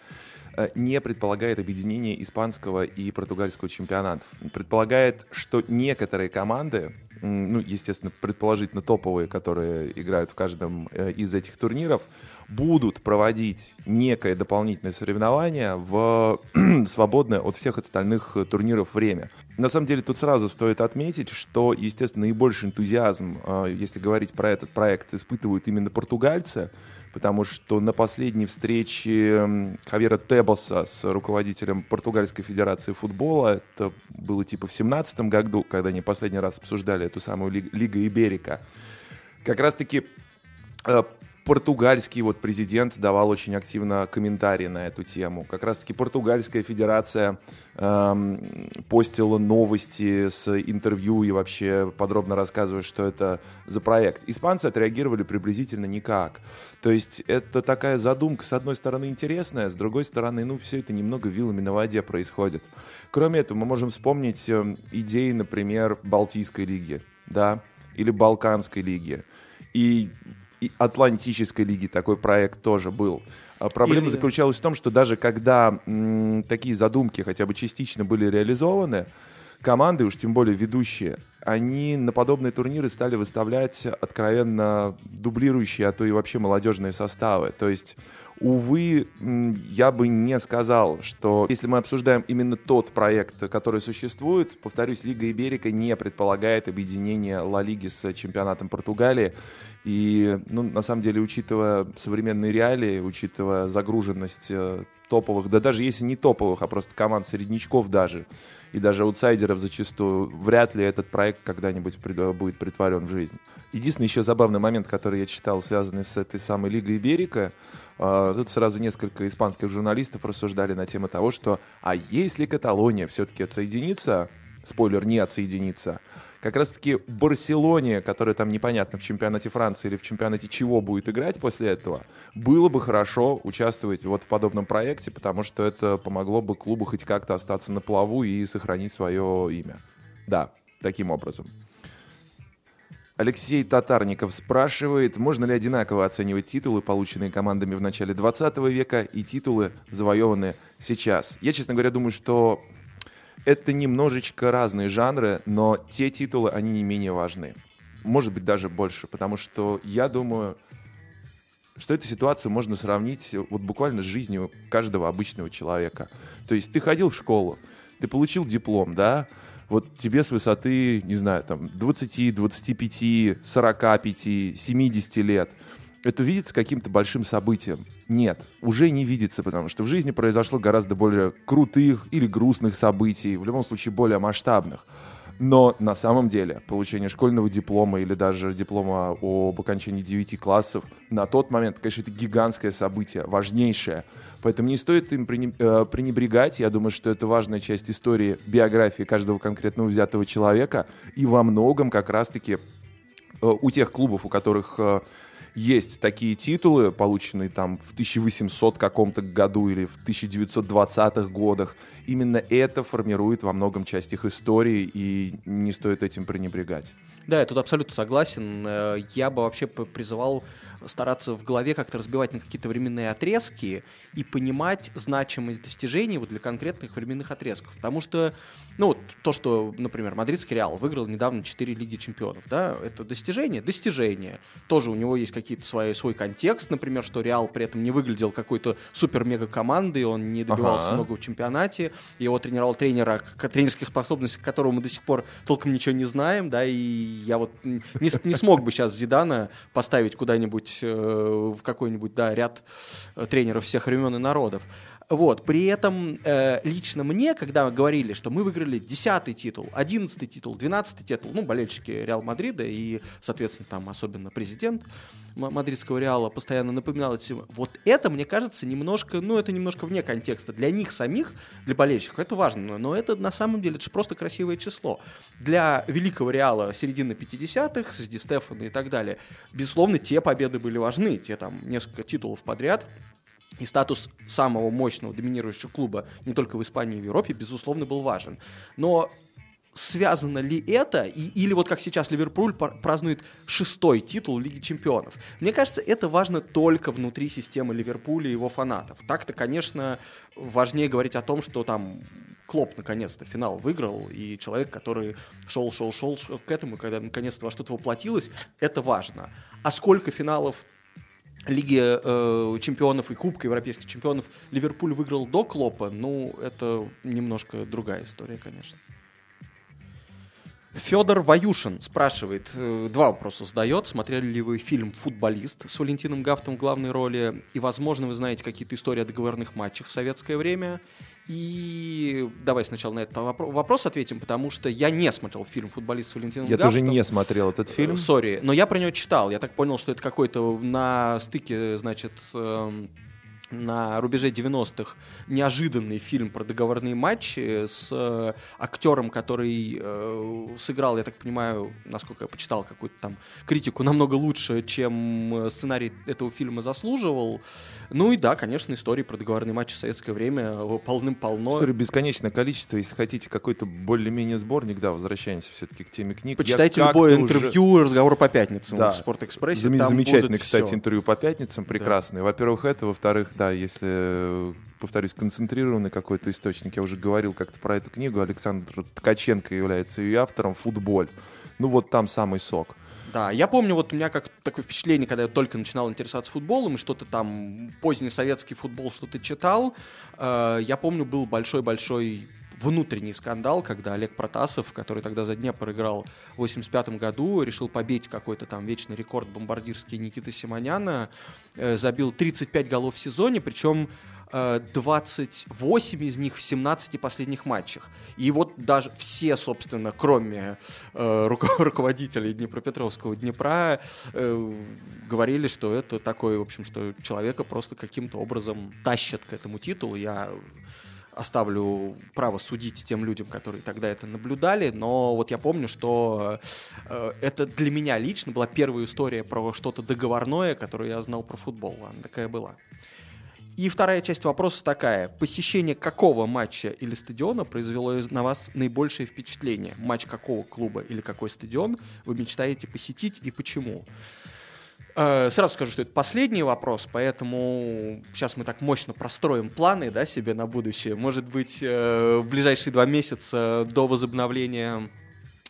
не предполагает объединение испанского и португальского чемпионатов. Предполагает, что некоторые команды ну, естественно, предположительно топовые, которые играют в каждом э, из этих турниров, будут проводить некое дополнительное соревнование в свободное от всех остальных э, турниров время. На самом деле тут сразу стоит отметить, что, естественно, наибольший энтузиазм, э, если говорить про этот проект, испытывают именно португальцы, потому что на последней встрече Хавера Тебоса с руководителем Португальской Федерации футбола, это было типа в семнадцатом году, когда они последний раз обсуждали эту самую Лигу Иберика, как раз-таки э, португальский вот президент давал очень активно комментарии на эту тему. Как раз-таки португальская федерация эм, постила новости с интервью и вообще подробно рассказывая, что это за проект. Испанцы отреагировали приблизительно никак. То есть это такая задумка, с одной стороны, интересная, с другой стороны, ну, все это немного вилами на воде происходит. Кроме этого, мы можем вспомнить э, идеи, например, Балтийской лиги, да, или Балканской лиги. И Атлантической лиги такой проект тоже был. А проблема Или... заключалась в том, что даже когда м, такие задумки хотя бы частично были реализованы, команды, уж тем более ведущие, они на подобные турниры стали выставлять откровенно дублирующие, а то и вообще молодежные составы. То есть Увы, я бы не сказал, что если мы обсуждаем именно тот проект, который существует, повторюсь, Лига Иберика не предполагает объединение Ла Лиги с чемпионатом Португалии. И, ну, на самом деле, учитывая современные реалии, учитывая загруженность э, топовых, да даже если не топовых, а просто команд среднячков даже, и даже аутсайдеров зачастую, вряд ли этот проект когда-нибудь будет притворен в жизнь. Единственный еще забавный момент, который я читал, связанный с этой самой Лигой Иберика, а, тут сразу несколько испанских журналистов рассуждали на тему того, что а если Каталония все-таки отсоединится, спойлер, не отсоединится, как раз-таки Барселоне, которая там непонятно в чемпионате Франции или в чемпионате чего будет играть после этого, было бы хорошо участвовать вот в подобном проекте, потому что это помогло бы клубу хоть как-то остаться на плаву и сохранить свое имя. Да, таким образом. Алексей Татарников спрашивает, можно ли одинаково оценивать титулы, полученные командами в начале 20 века, и титулы, завоеванные сейчас. Я, честно говоря, думаю, что это немножечко разные жанры, но те титулы, они не менее важны. Может быть, даже больше, потому что я думаю, что эту ситуацию можно сравнить вот буквально с жизнью каждого обычного человека. То есть ты ходил в школу, ты получил диплом, да, вот тебе с высоты, не знаю, там 20, 25, 45, 70 лет, это видится каким-то большим событием. Нет, уже не видится, потому что в жизни произошло гораздо более крутых или грустных событий, в любом случае более масштабных. Но на самом деле получение школьного диплома или даже диплома об окончании 9 классов на тот момент, конечно, это гигантское событие, важнейшее. Поэтому не стоит им э, пренебрегать. Я думаю, что это важная часть истории биографии каждого конкретного взятого человека. И во многом как раз-таки э, у тех клубов, у которых э, есть такие титулы, полученные там в 1800 каком-то году или в 1920-х годах. Именно это формирует во многом часть их истории, и не стоит этим пренебрегать. Да, я тут абсолютно согласен. Э, я бы вообще призывал стараться в голове как-то разбивать на какие-то временные отрезки и понимать значимость достижений вот для конкретных временных отрезков. Потому что, ну, вот то, что, например, Мадридский Реал выиграл недавно 4 Лиги Чемпионов, да, это достижение? Достижение. Тоже у него есть какие-то свои, свой контекст, например, что Реал при этом не выглядел какой-то супер-мега командой, он не добивался ага. много в чемпионате, его тренировал тренера, тренерских способностей которого мы до сих пор толком ничего не знаем, да, и я вот не, не смог бы сейчас Зидана поставить куда-нибудь в какой-нибудь, да, ряд э, тренеров всех времен и народов. Вот. При этом э, лично мне, когда говорили, что мы выиграли 10 титул, 11 титул, 12 титул, ну, болельщики Реал Мадрида и, соответственно, там особенно президент мадридского Реала постоянно напоминал эти... Вот это, мне кажется, немножко, ну, это немножко вне контекста. Для них самих, для болельщиков, это важно, но это на самом деле, это же просто красивое число. Для великого Реала середины 50-х, с Ди Стефана и так далее, безусловно, те победы были важны, те там несколько титулов подряд, и статус самого мощного доминирующего клуба не только в Испании и в Европе, безусловно, был важен. Но связано ли это, и, или вот как сейчас Ливерпуль празднует шестой титул Лиги Чемпионов. Мне кажется, это важно только внутри системы Ливерпуля и его фанатов. Так-то, конечно, важнее говорить о том, что там Клоп наконец-то финал выиграл, и человек, который шел, шел, шел, шел к этому, когда наконец-то во что-то воплотилось, это важно. А сколько финалов Лиги э, чемпионов и Кубка европейских чемпионов Ливерпуль выиграл до Клопа, ну, это немножко другая история, конечно. Федор Ваюшин спрашивает, э, два вопроса задает. Смотрели ли вы фильм «Футболист» с Валентином Гафтом в главной роли? И, возможно, вы знаете какие-то истории о договорных матчах в советское время? И давай сначала на этот вопрос ответим, потому что я не смотрел фильм «Футболист» с Валентином Я Гафтом. тоже не смотрел этот фильм. Сори, но я про него читал. Я так понял, что это какой-то на стыке, значит, эм, на рубеже 90-х неожиданный фильм про договорные матчи с э, актером, который э, сыграл, я так понимаю, насколько я почитал какую-то там критику, намного лучше, чем сценарий этого фильма заслуживал. Ну и да, конечно, истории про договорные матчи в советское время полным-полно. Истории бесконечное количество. Если хотите какой-то более-менее сборник, да, возвращаемся все-таки к теме книг. Почитайте любое интервью, уже... разговор по пятницам да. в Спортэкспрессе. Зам- замечательный, кстати, все. интервью по пятницам, прекрасный. Да. Во-первых, это, во-вторых, да, если повторюсь, концентрированный какой-то источник. Я уже говорил как-то про эту книгу. Александр Ткаченко является ее автором. «Футболь». Ну вот там самый сок. Да, я помню, вот у меня как такое впечатление, когда я только начинал интересоваться футболом, и что-то там, поздний советский футбол что-то читал, э, я помню, был большой-большой внутренний скандал, когда Олег Протасов, который тогда за Днепр играл в 85 году, решил побить какой-то там вечный рекорд бомбардирский Никиты Симоняна, э, забил 35 голов в сезоне, причем 28 э, из них в 17 последних матчах. И вот даже все, собственно, кроме э, руководителей Днепропетровского Днепра, э, говорили, что это такой, в общем, что человека просто каким-то образом тащат к этому титулу. Я оставлю право судить тем людям, которые тогда это наблюдали, но вот я помню, что э, это для меня лично была первая история про что-то договорное, которое я знал про футбол. Она такая была. И вторая часть вопроса такая. Посещение какого матча или стадиона произвело на вас наибольшее впечатление? Матч какого клуба или какой стадион вы мечтаете посетить и почему? Э, сразу скажу, что это последний вопрос, поэтому сейчас мы так мощно простроим планы да, себе на будущее. Может быть, э, в ближайшие два месяца до возобновления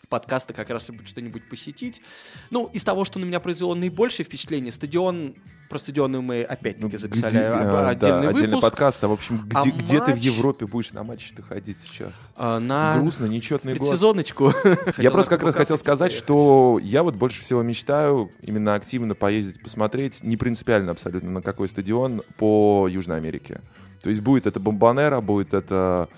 подкаста как раз и будет что-нибудь посетить. Ну, из того, что на меня произвело наибольшее впечатление, стадион про стадионы мы опять-таки ну, записали где, а, отдельный да, выпуск. Отдельный подкаст. А в общем, где, а где матч... ты в Европе будешь на матче-то ходить сейчас? А, на Грустно, нечетный год. Предсезоночку. Я просто как раз хотел сказать, что я вот больше всего мечтаю именно активно поездить, посмотреть, не принципиально абсолютно на какой стадион по Южной Америке. То есть будет это Бомбанера, будет это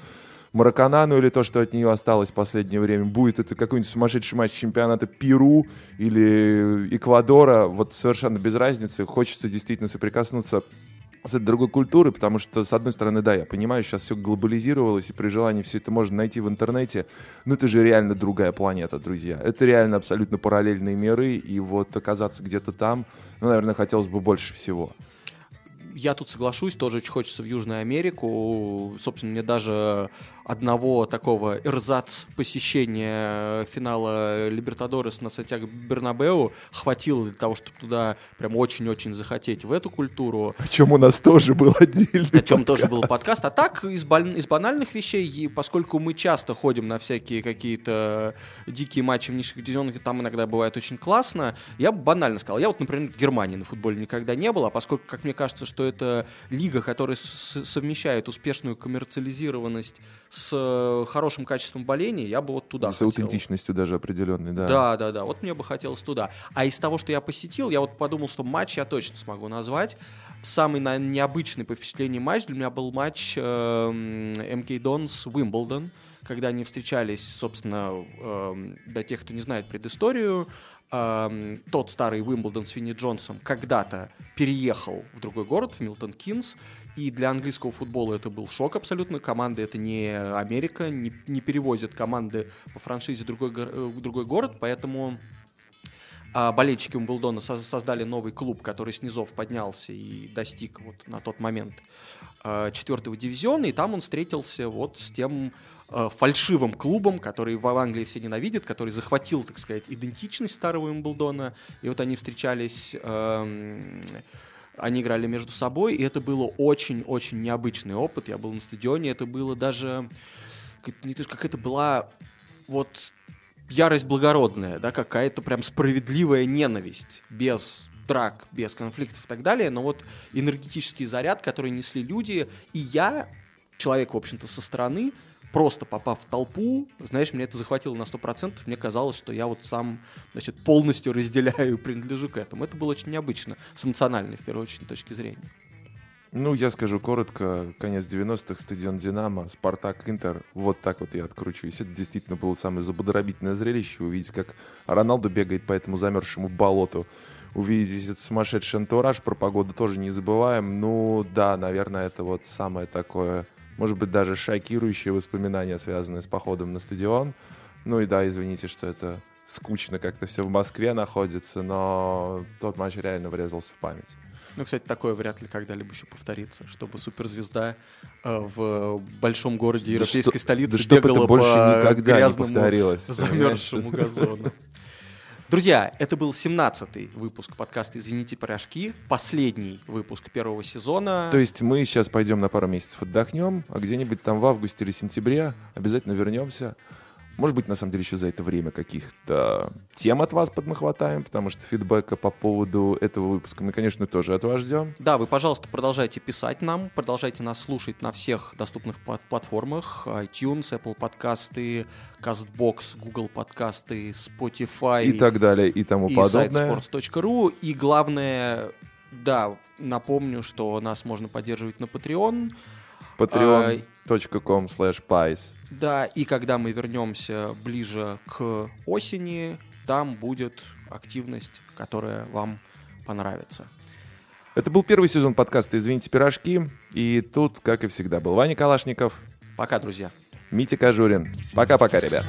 Мараканану или то, что от нее осталось в последнее время, будет это какой-нибудь сумасшедший матч чемпионата Перу или Эквадора, вот совершенно без разницы. Хочется действительно соприкоснуться с этой другой культурой, потому что, с одной стороны, да, я понимаю, сейчас все глобализировалось, и при желании все это можно найти в интернете, но это же реально другая планета, друзья. Это реально абсолютно параллельные миры, и вот оказаться где-то там, ну, наверное, хотелось бы больше всего я тут соглашусь, тоже очень хочется в Южную Америку. Собственно, мне даже одного такого эрзац посещения финала Либертадорес на Сантьяго Бернабеу хватило для того, чтобы туда прям очень-очень захотеть в эту культуру. О чем у нас тоже был отдельный О чем тоже был подкаст. А так, из, из банальных вещей, и поскольку мы часто ходим на всякие какие-то дикие матчи в низших дивизионах, там иногда бывает очень классно, я бы банально сказал. Я вот, например, в Германии на футболе никогда не был, а поскольку, как мне кажется, что это лига, которая совмещает успешную коммерциализированность с э, хорошим качеством боления, я бы вот туда С хотел. аутентичностью даже определенной, да. Да, да, да. Вот мне бы хотелось туда. А из того, что я посетил, я вот подумал, что матч я точно смогу назвать. Самый, наверное, необычный по впечатлению матч для меня был матч э, МК Донс Уимблдон, когда они встречались, собственно, э, для тех, кто не знает предысторию, э, тот старый Уимблдон с Финни Джонсом когда-то переехал в другой город, в Милтон Кинс, и для английского футбола это был шок абсолютно. Команды это не Америка, не, не перевозят команды по франшизе другой, э, в другой город, поэтому а болельщики Умблдона создали новый клуб, который с низов поднялся и достиг вот на тот момент а, четвертого дивизиона, и там он встретился вот с тем э, фальшивым клубом, который в Англии все ненавидят, который захватил, так сказать, идентичность старого Умблдона, и вот они встречались э, они играли между собой, и это было очень-очень необычный опыт. Я был на стадионе, это было даже... Не то, как это была вот ярость благородная, да, какая-то прям справедливая ненависть, без драк, без конфликтов и так далее, но вот энергетический заряд, который несли люди, и я, человек, в общем-то, со стороны, просто попав в толпу, знаешь, мне это захватило на 100%, мне казалось, что я вот сам, значит, полностью разделяю и принадлежу к этому. Это было очень необычно, с эмоциональной, в первую очередь, точки зрения. Ну, я скажу коротко, конец 90-х, стадион «Динамо», «Спартак», «Интер», вот так вот я откручусь. Это действительно было самое зубодробительное зрелище, увидеть, как Роналду бегает по этому замерзшему болоту, увидеть весь этот сумасшедший антураж, про погоду тоже не забываем. Ну, да, наверное, это вот самое такое может быть, даже шокирующие воспоминания, связанные с походом на стадион. Ну и да, извините, что это скучно как-то все в Москве находится, но тот матч реально врезался в память. Ну, кстати, такое вряд ли когда-либо еще повторится, чтобы суперзвезда э, в большом городе европейской да столицы что, бегала это больше по никогда грязному, не повторилось, замерзшему газону. Друзья, это был 17-й выпуск подкаста «Извините, пирожки», последний выпуск первого сезона. То есть мы сейчас пойдем на пару месяцев отдохнем, а где-нибудь там в августе или сентябре обязательно вернемся может быть, на самом деле, еще за это время каких-то тем от вас поднахватаем, потому что фидбэка по поводу этого выпуска мы, конечно, тоже от вас ждем. Да, вы, пожалуйста, продолжайте писать нам, продолжайте нас слушать на всех доступных платформах, iTunes, Apple подкасты, CastBox, Google подкасты, Spotify. И так далее, и тому и подобное. И сайт sports.ru. И главное, да, напомню, что нас можно поддерживать на Patreon. Patreon.com slash pies. Да, и когда мы вернемся ближе к осени, там будет активность, которая вам понравится. Это был первый сезон подкаста «Извините, пирожки». И тут, как и всегда, был Ваня Калашников. Пока, друзья. Митя Кожурин. Пока-пока, ребят.